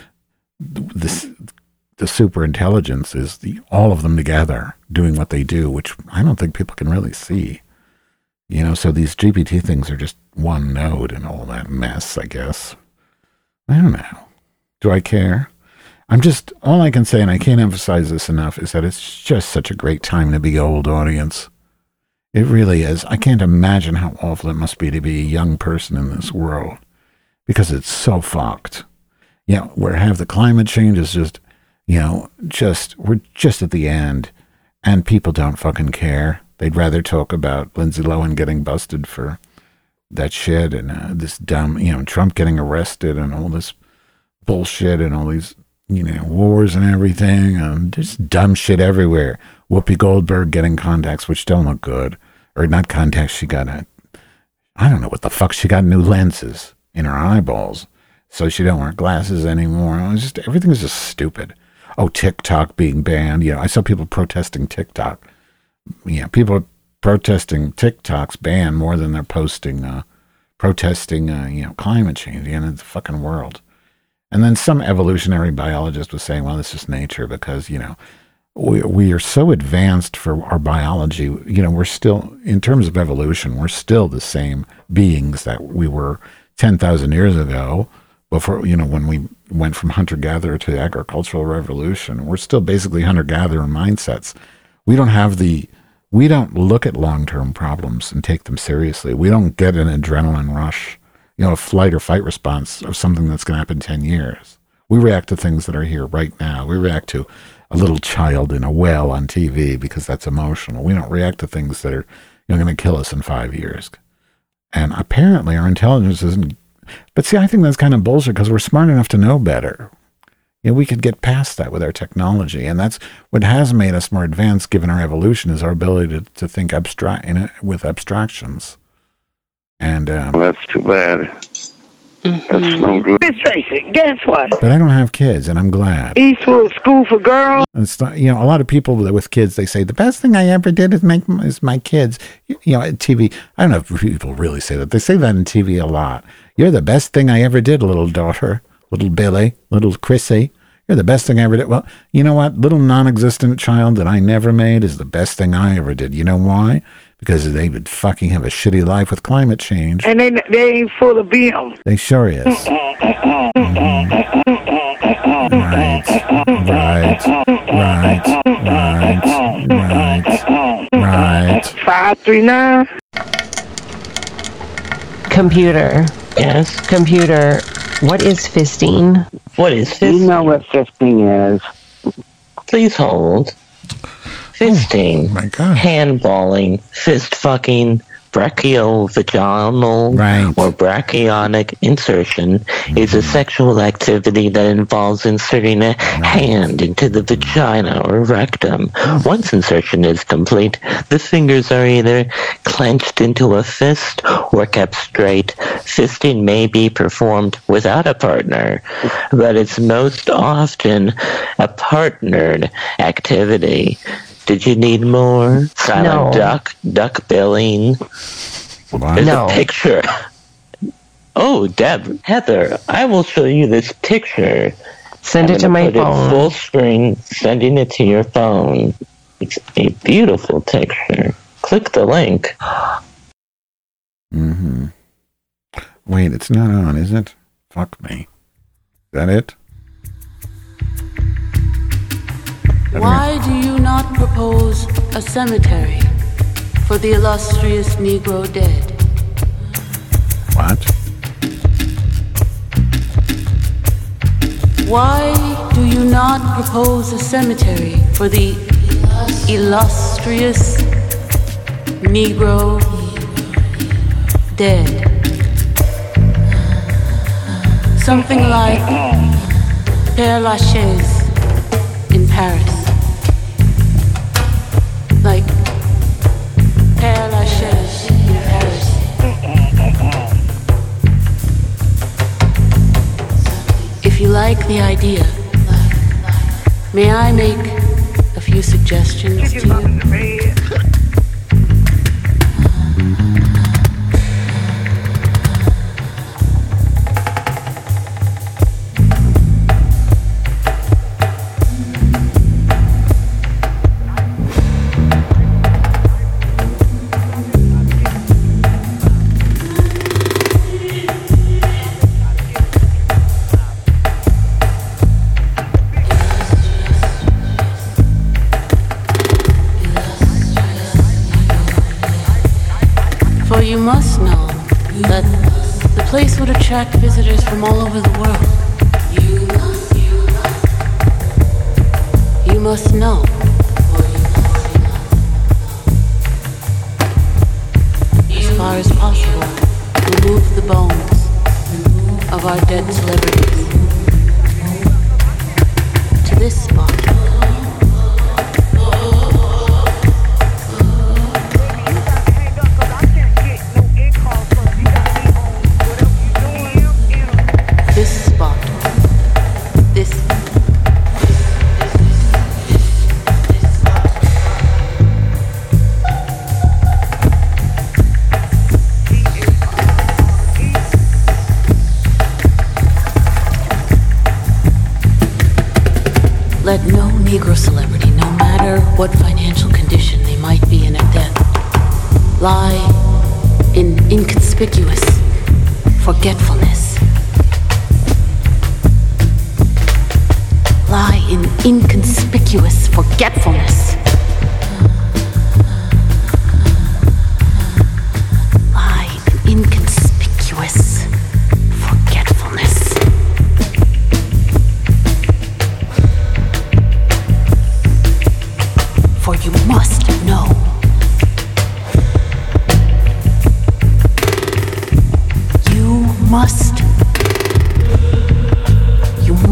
the super intelligence is the all of them together doing what they do, which I don't think people can really see. You know, so these GPT things are just one node in all that mess, I guess. I don't know. Do I care? I'm just, all I can say, and I can't emphasize this enough, is that it's just such a great time to be old, audience. It really is. I can't imagine how awful it must be to be a young person in this world because it's so fucked. You know, where have the climate change is just, you know, just, we're just at the end and people don't fucking care. They'd rather talk about Lindsay Lohan getting busted for that shit and uh, this dumb, you know, Trump getting arrested and all this bullshit and all these, you know, wars and everything. Um, there's dumb shit everywhere. Whoopi Goldberg getting contacts, which don't look good. Or not contacts, she got a, I don't know what the fuck, she got new lenses in her eyeballs. So she don't wear glasses anymore. It's just, everything's just stupid. Oh, TikTok being banned. You know, I saw people protesting TikTok. Yeah, people are protesting TikTok's ban more than they're posting, uh, protesting, uh, you know, climate change in the fucking world. And then some evolutionary biologist was saying, well, this is nature because, you know, we, we are so advanced for our biology. You know, we're still, in terms of evolution, we're still the same beings that we were 10,000 years ago before, you know, when we went from hunter gatherer to the agricultural revolution. We're still basically hunter gatherer mindsets. We don't have the, we don't look at long term problems and take them seriously. We don't get an adrenaline rush you know, a flight or fight response of something that's going to happen 10 years. We react to things that are here right now. We react to a little child in a well on TV because that's emotional. We don't react to things that are you know, going to kill us in five years. And apparently our intelligence isn't. But see, I think that's kind of bullshit because we're smart enough to know better. You know, we could get past that with our technology, and that's what has made us more advanced, given our evolution, is our ability to, to think abstract with abstractions. And um, well, that's too bad. That's no good. Miss Tracy, guess what? but I don't have kids, and I'm glad. Eastwood School for Girls. And It's not, you know, a lot of people with kids, they say the best thing I ever did is make is my kids. You, you know, at TV. I don't know if people really say that. They say that in TV a lot. You're the best thing I ever did, little daughter, little Billy, little Chrissy. You're the best thing I ever did. Well, you know what? Little non-existent child that I never made is the best thing I ever did. You know why? Because they would fucking have a shitty life with climate change. And they, they ain't full of BM. They sure is. Mhm. Right, right, right, right, right, right. 539. Computer. Yes? Computer. What is fisting? What is You know what fisting is. Please hold. Fisting. Oh my God. Handballing. Fist fucking. Brachiovaginal Right. or brachioproctic insertion is a mm-hmm. sexual activity that involves inserting a hand into the vagina or rectum. Mm-hmm. Once insertion is complete, the fingers are either clenched into a fist or kept straight. Fisting may be performed without a partner, but it's most often a partnered activity. Did you need more? Silent No. duck, duck billing. What? There's No. a picture. Oh, Deb, Heather, I will show you this picture. Send I'm it to my put it phone. full screen, sending it to your phone. It's a beautiful picture. Click the link. Mm-hmm. Wait, it's not on, is it? Fuck me. Is that it? Why do you not propose a cemetery for the illustrious Negro dead? What? Why do you not propose a cemetery for the illustrious Negro dead? Something like Père Lachaise in Paris. Like Lachaise in Paris. If you like the idea, may I make a few suggestions to you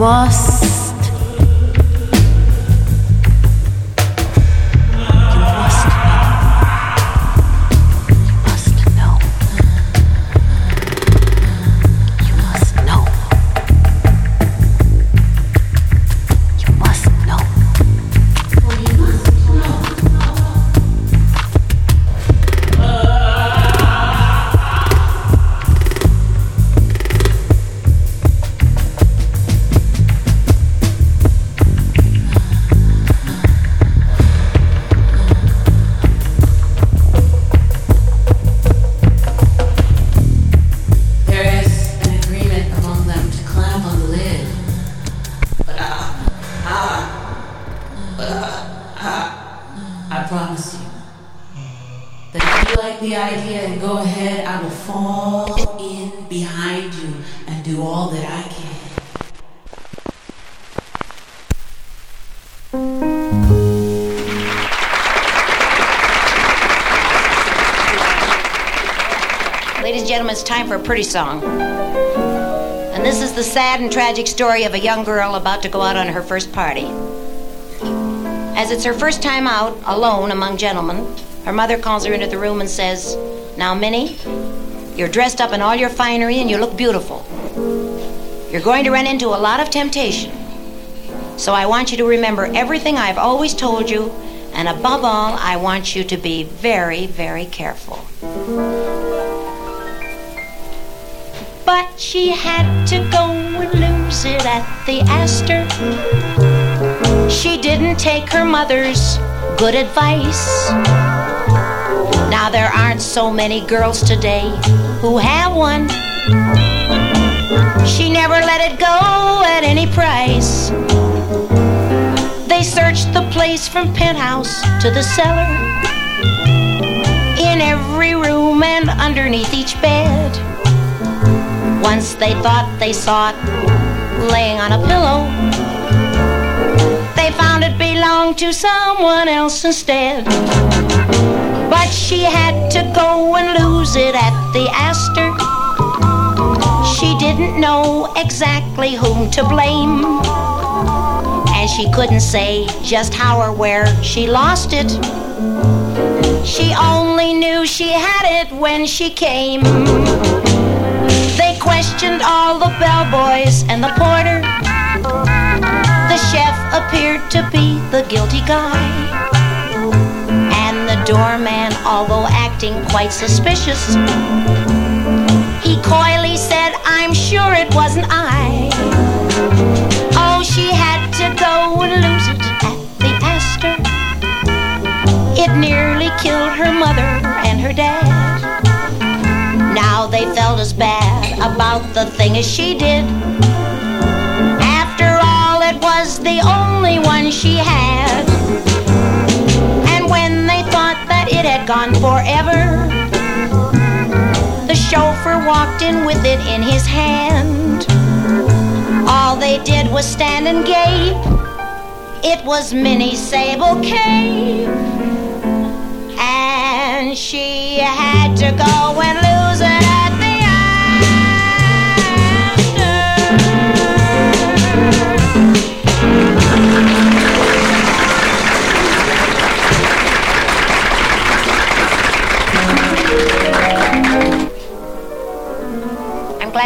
You song. And this is the sad and tragic story of a young girl about to go out on her first party. As it's her first time out, alone among gentlemen, her mother calls her into the room and says, Now, Minnie, you're dressed up in all your finery and you look beautiful. You're going to run into a lot of temptation. So I want you to remember everything I've always told you, and above all, I want you to be very, very careful. She had to go and lose it at the Astor. She didn't take her mother's good advice. Now there aren't so many girls today who have one. She never let it go at any price. They searched the place from penthouse to the cellar. In every room and underneath each bed. Once they thought they saw it laying on a pillow. They found it belonged to someone else instead. But she had to go and lose it at the Astor. She didn't know exactly whom to blame. And she couldn't say just how or where she lost it. She only knew she had it when she came. Questioned all the bellboys and the porter. The chef appeared to be the guilty guy. And the doorman, although acting quite suspicious, he coyly said, I'm sure it wasn't I. Oh, she had to go and lose it at the Astor. It nearly killed her mother and her dad. They felt as bad about the thing as she did. After all, it was the only one she had. And when they thought that it had gone forever, the chauffeur walked in with it in his hand. All they did was stand and gape. It was Minnie Sable Cape. And she had to go and lose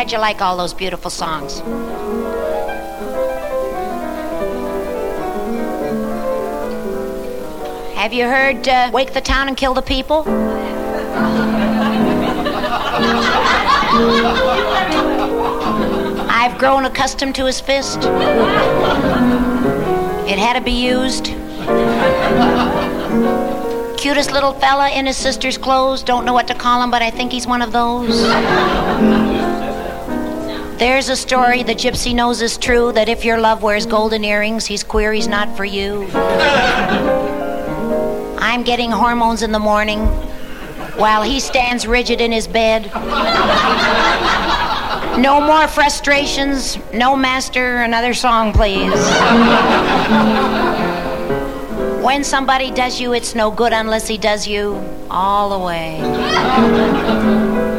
glad you like all those beautiful songs. Have you heard uh, Wake the Town and Kill the People? I've grown accustomed to his fist. It had to be used. Cutest little fella in his sister's clothes. Don't know what to call him, but I think he's one of those. There's a story the gypsy knows is true that if your love wears golden earrings, he's queer, he's not for you. I'm getting hormones in the morning while he stands rigid in his bed. No more frustrations. No master, another song, please. When somebody does you, it's no good unless he does you all the way.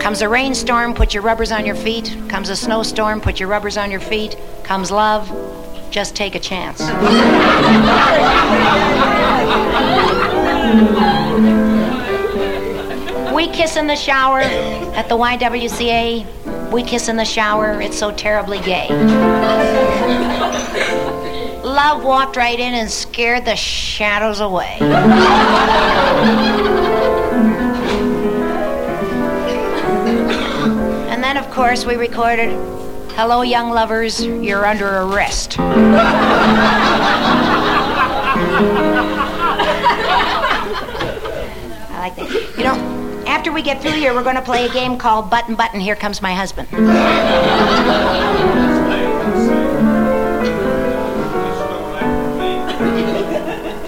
Comes a rainstorm, put your rubbers on your feet. Comes a snowstorm, put your rubbers on your feet. Comes love, just take a chance. We kiss in the shower at the YWCA. We kiss in the shower. It's so terribly gay. Love walked right in and scared the shadows away. Course, we recorded Hello, young lovers, you're under arrest. I like that. You know, after we get through here, we're going to play a game called Button Button. Here comes my husband.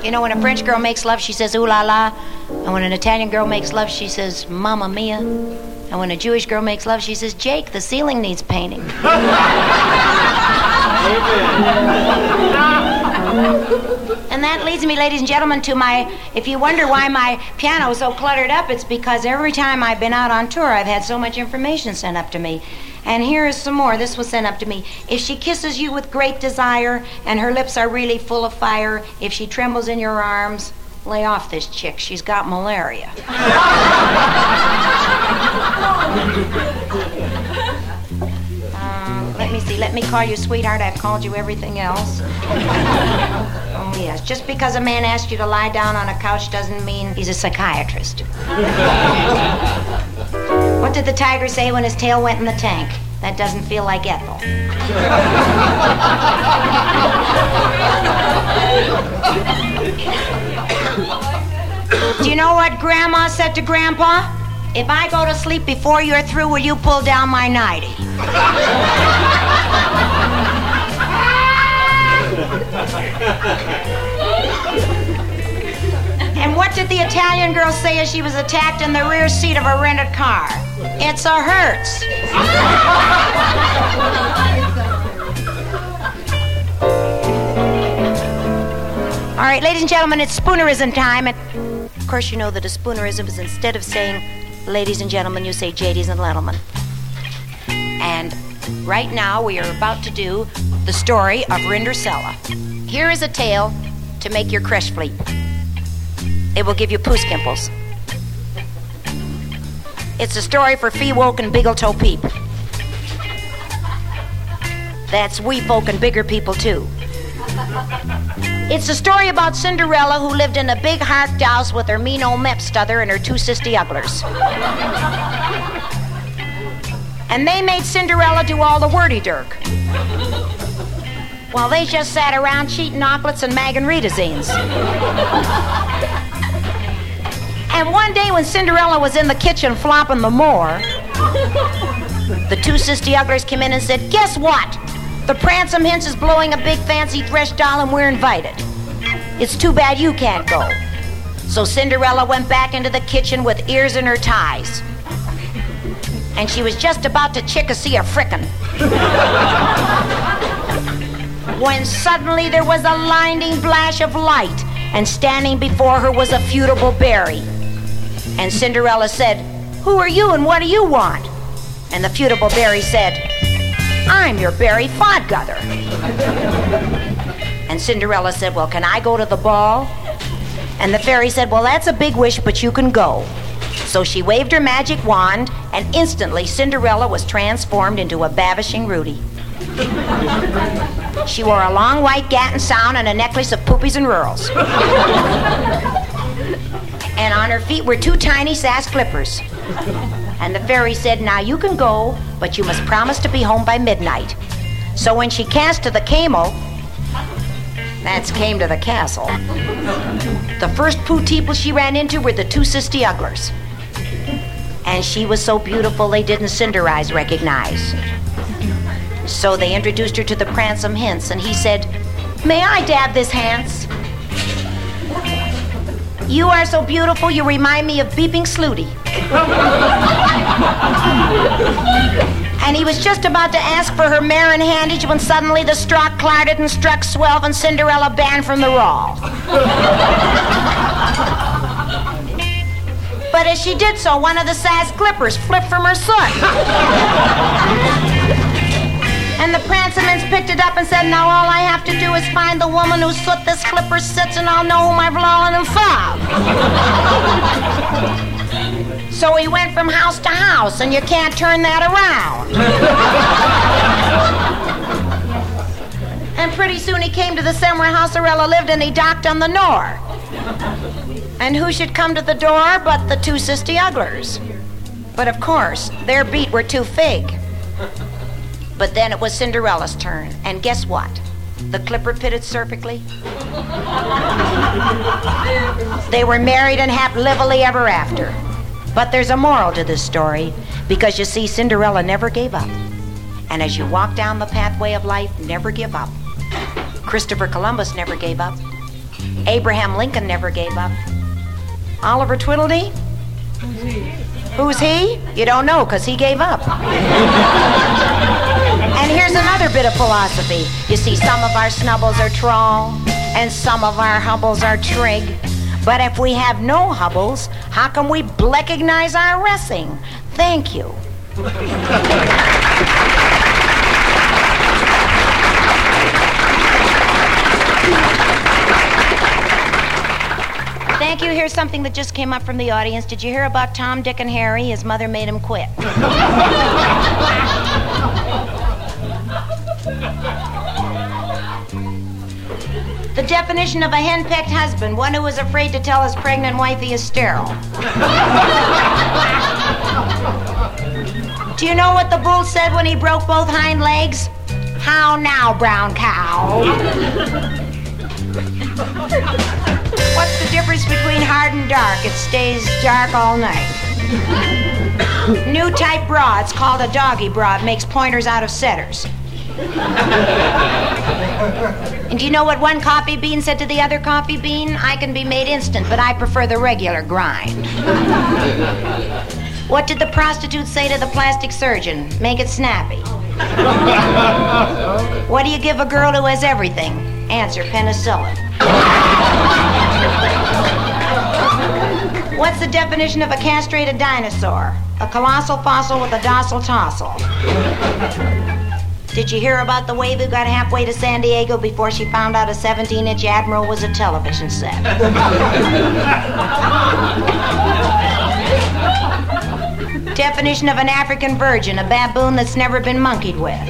You know, when a French girl makes love, she says ooh la la. And when an Italian girl makes love, she says mamma mia. And when a Jewish girl makes love, she says, Jake, the ceiling needs painting. And that leads me, ladies and gentlemen, to my. If you wonder why my piano is so cluttered up, it's because every time I've been out on tour, I've had so much information sent up to me. And here is some more. This was sent up to me. If she kisses you with great desire and her lips are really full of fire, if she trembles in your arms, lay off this chick. She's got malaria. Um, let me see. Let me call you sweetheart. I've called you everything else. Oh, yes. Just because a man asks you to lie down on a couch doesn't mean he's a psychiatrist. What did the tiger say when his tail went in the tank? That doesn't feel like Ethel. Do you know what Grandma said to Grandpa? If I go to sleep before you're through, will you pull down my nightie? And what did the Italian girl say as she was attacked in the rear seat of a rented car? It's a Hertz. All right, ladies and gentlemen, it's spoonerism time. Course, you know that a spoonerism is instead of saying ladies and gentlemen, you say jadies and gentlemen. And right now, we are about to do the story of Rindersella. Here is a tale to make your crush fleet. It will give you poo skimples. It's a story for fee woke and biggle toe peep. That's wee folk and bigger people too. It's a story about Cinderella who lived in a big harked house with her mean old mepstother and her two sisty ugglers. And they made Cinderella do all the wordy dirk. While they just sat around cheating omelets and magging Retazines. And one day when Cinderella was in the kitchen flopping the moor, the two sisty ugglers came in and said, Guess what? The Pransome Hints is blowing a big fancy thresh doll and we're invited. It's too bad you can't go. So Cinderella went back into the kitchen with ears in her ties. and she was just about to chickasee a frickin'. when suddenly there was a blinding flash of light, and standing before her was a futile berry. And Cinderella said, Who are you and what do you want? And the futile berry said, I'm your berry fodgother. And Cinderella said, Well, can I go to the ball? And the fairy said, Well, that's a big wish, but you can go. So she waved her magic wand, and instantly Cinderella was transformed into a babishing Rudy. She wore a long white gat and sound and a necklace of poopies and rurals. and on her feet were two tiny sass clippers. And the fairy said, Now you can go, but you must promise to be home by midnight. So when she cast to the camel, that's came to the castle. The first poo people she ran into were the two sisty ugglers. And she was so beautiful they didn't Cinderize recognize. So they introduced her to the Pransome Hints, and he said, May I dab this Hans? You are so beautiful, you remind me of Beeping Slooty. and he was just about to ask for her mare and handage when suddenly the stroke clouded and struck swelve and Cinderella banned from the raw. but as she did so, one of the sass clippers flipped from her soot. And the Prancemans picked it up and said, Now all I have to do is find the woman whose foot this clipper sits, and I'll know whom I've fallen and fob. So he went from house to house, and you can't turn that around. and pretty soon he came to the same where Housearella lived, and he docked on the Nor. And who should come to the door but the two sisty ugglers? But of course, their beat were too fig. But then it was Cinderella's turn. And guess what? The clipper pitted perfectly. they were married and happily ever after. But there's a moral to this story because you see, Cinderella never gave up. And as you walk down the pathway of life, never give up. Christopher Columbus never gave up. Abraham Lincoln never gave up. Oliver he? Who's he? You don't know because he gave up. and here's another bit of philosophy. You see, some of our snubbles are trawl, and some of our hubbles are trig. But if we have no hubbles, how can we recognize our wrestling? Thank you. Thank you. Here's something that just came up from the audience. Did you hear about Tom, Dick, and Harry? His mother made him quit. the definition of a henpecked husband one who is afraid to tell his pregnant wife he is sterile. Do you know what the bull said when he broke both hind legs? How now, brown cow? What's the difference between hard and dark? It stays dark all night. New type bra, it's called a doggy bra. It makes pointers out of setters. And do you know what one coffee bean said to the other coffee bean? I can be made instant, but I prefer the regular grind. what did the prostitute say to the plastic surgeon? Make it snappy. what do you give a girl who has everything? Answer penicillin. What's the definition of a castrated dinosaur? A colossal fossil with a docile tossle. Did you hear about the wave who got halfway to San Diego before she found out a 17 inch Admiral was a television set? Definition of an African virgin, a baboon that's never been monkeyed with.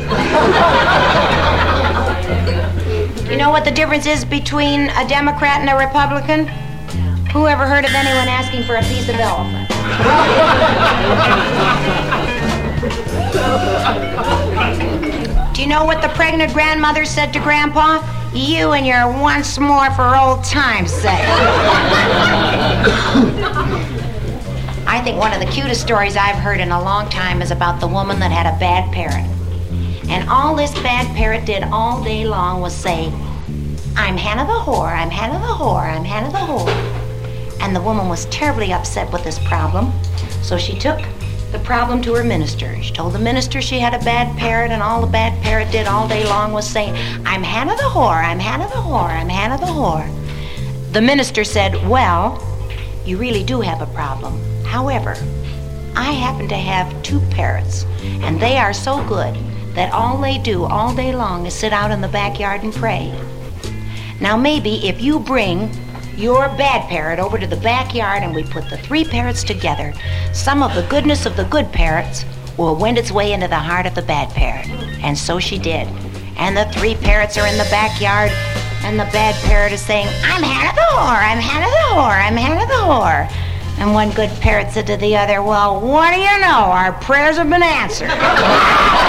You know what the difference is between a Democrat and a Republican? Who ever heard of anyone asking for a piece of elephant? You know what the pregnant grandmother said to Grandpa? You and your once more for old time's sake. I think one of the cutest stories I've heard in a long time is about the woman that had a bad parrot. And all this bad parrot did all day long was say, I'm Hannah the whore, I'm Hannah the whore, I'm Hannah the whore. And the woman was terribly upset with this problem. So she took the problem to her minister. She told the minister she had a bad parrot, and all the bad parrot did all day long was saying, I'm Hannah the whore, I'm Hannah the whore, I'm Hannah the whore. The minister said, Well, you really do have a problem. However, I happen to have two parrots, and they are so good that all they do all day long is sit out in the backyard and pray. Now, maybe if you bring your bad parrot over to the backyard and we put the three parrots together, some of the goodness of the good parrots will wend its way into the heart of the bad parrot. And so she did. And the three parrots are in the backyard, and the bad parrot is saying, I'm Hannah the whore, I'm Hannah the whore, I'm Hannah the whore. And one good parrot said to the other, Well, what do you know? Our prayers have been answered.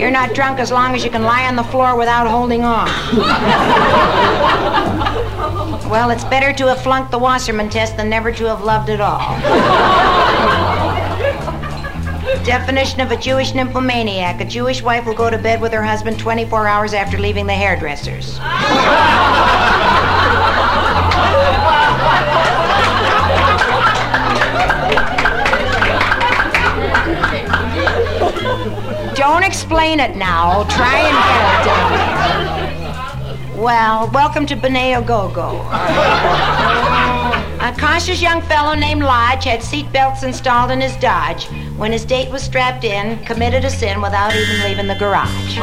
You're not drunk as long as you can lie on the floor without holding on. well, it's better to have flunked the Wasserman test than never to have loved at all. Definition of a Jewish nymphomaniac. A Jewish wife will go to bed with her husband 24 hours after leaving the hairdresser's. Don't explain it now. Try and get it down. Well, welcome to Beneo Go-Go. A cautious young fellow named Lodge had seat belts installed in his Dodge. When his date was strapped in, committed a sin without even leaving the garage.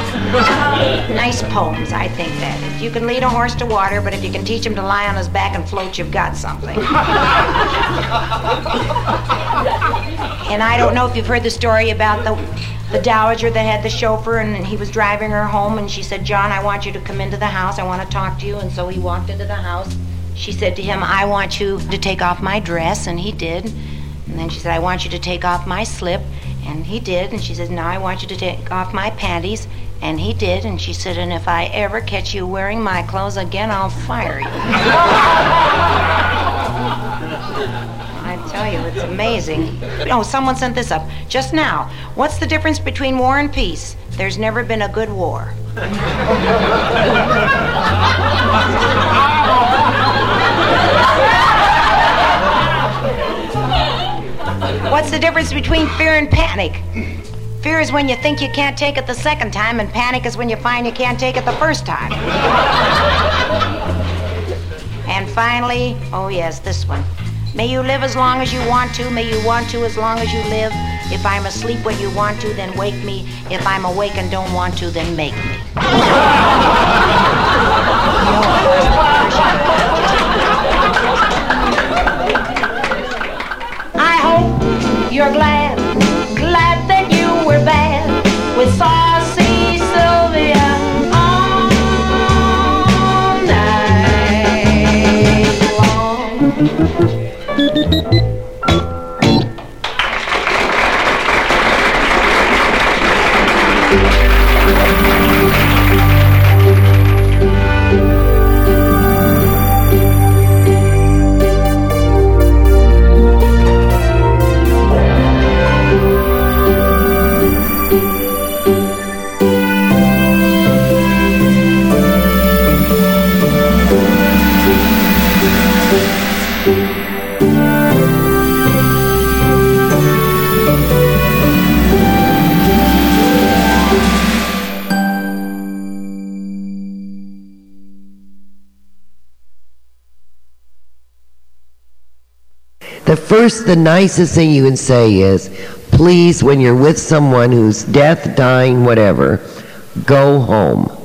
nice poems, I think that is. You can lead a horse to water, but if you can teach him to lie on his back and float, you've got something. and I don't know if you've heard the story about the the dowager that had the chauffeur and he was driving her home and she said, John, I want you to come into the house. I want to talk to you. And so he walked into the house. She said to him, I want you to take off my dress. And he did. And then she said, I want you to take off my slip. And he did. And she said, Now I want you to take off my panties. And he did. And she said, And if I ever catch you wearing my clothes again, I'll fire you. Tell you, it's amazing. Oh, someone sent this up just now. What's the difference between war and peace? There's never been a good war. What's the difference between fear and panic? Fear is when you think you can't take it the second time, and panic is when you find you can't take it the first time. and finally, oh yes, this one. May you live as long as you want to. May you want to as long as you live. If I'm asleep when you want to, then wake me. If I'm awake and don't want to, then make me. I hope you're glad, glad that you were bad with saucy Sylvia all night first, the nicest thing you can say is, please, when you're with someone who's death, dying, whatever, go home.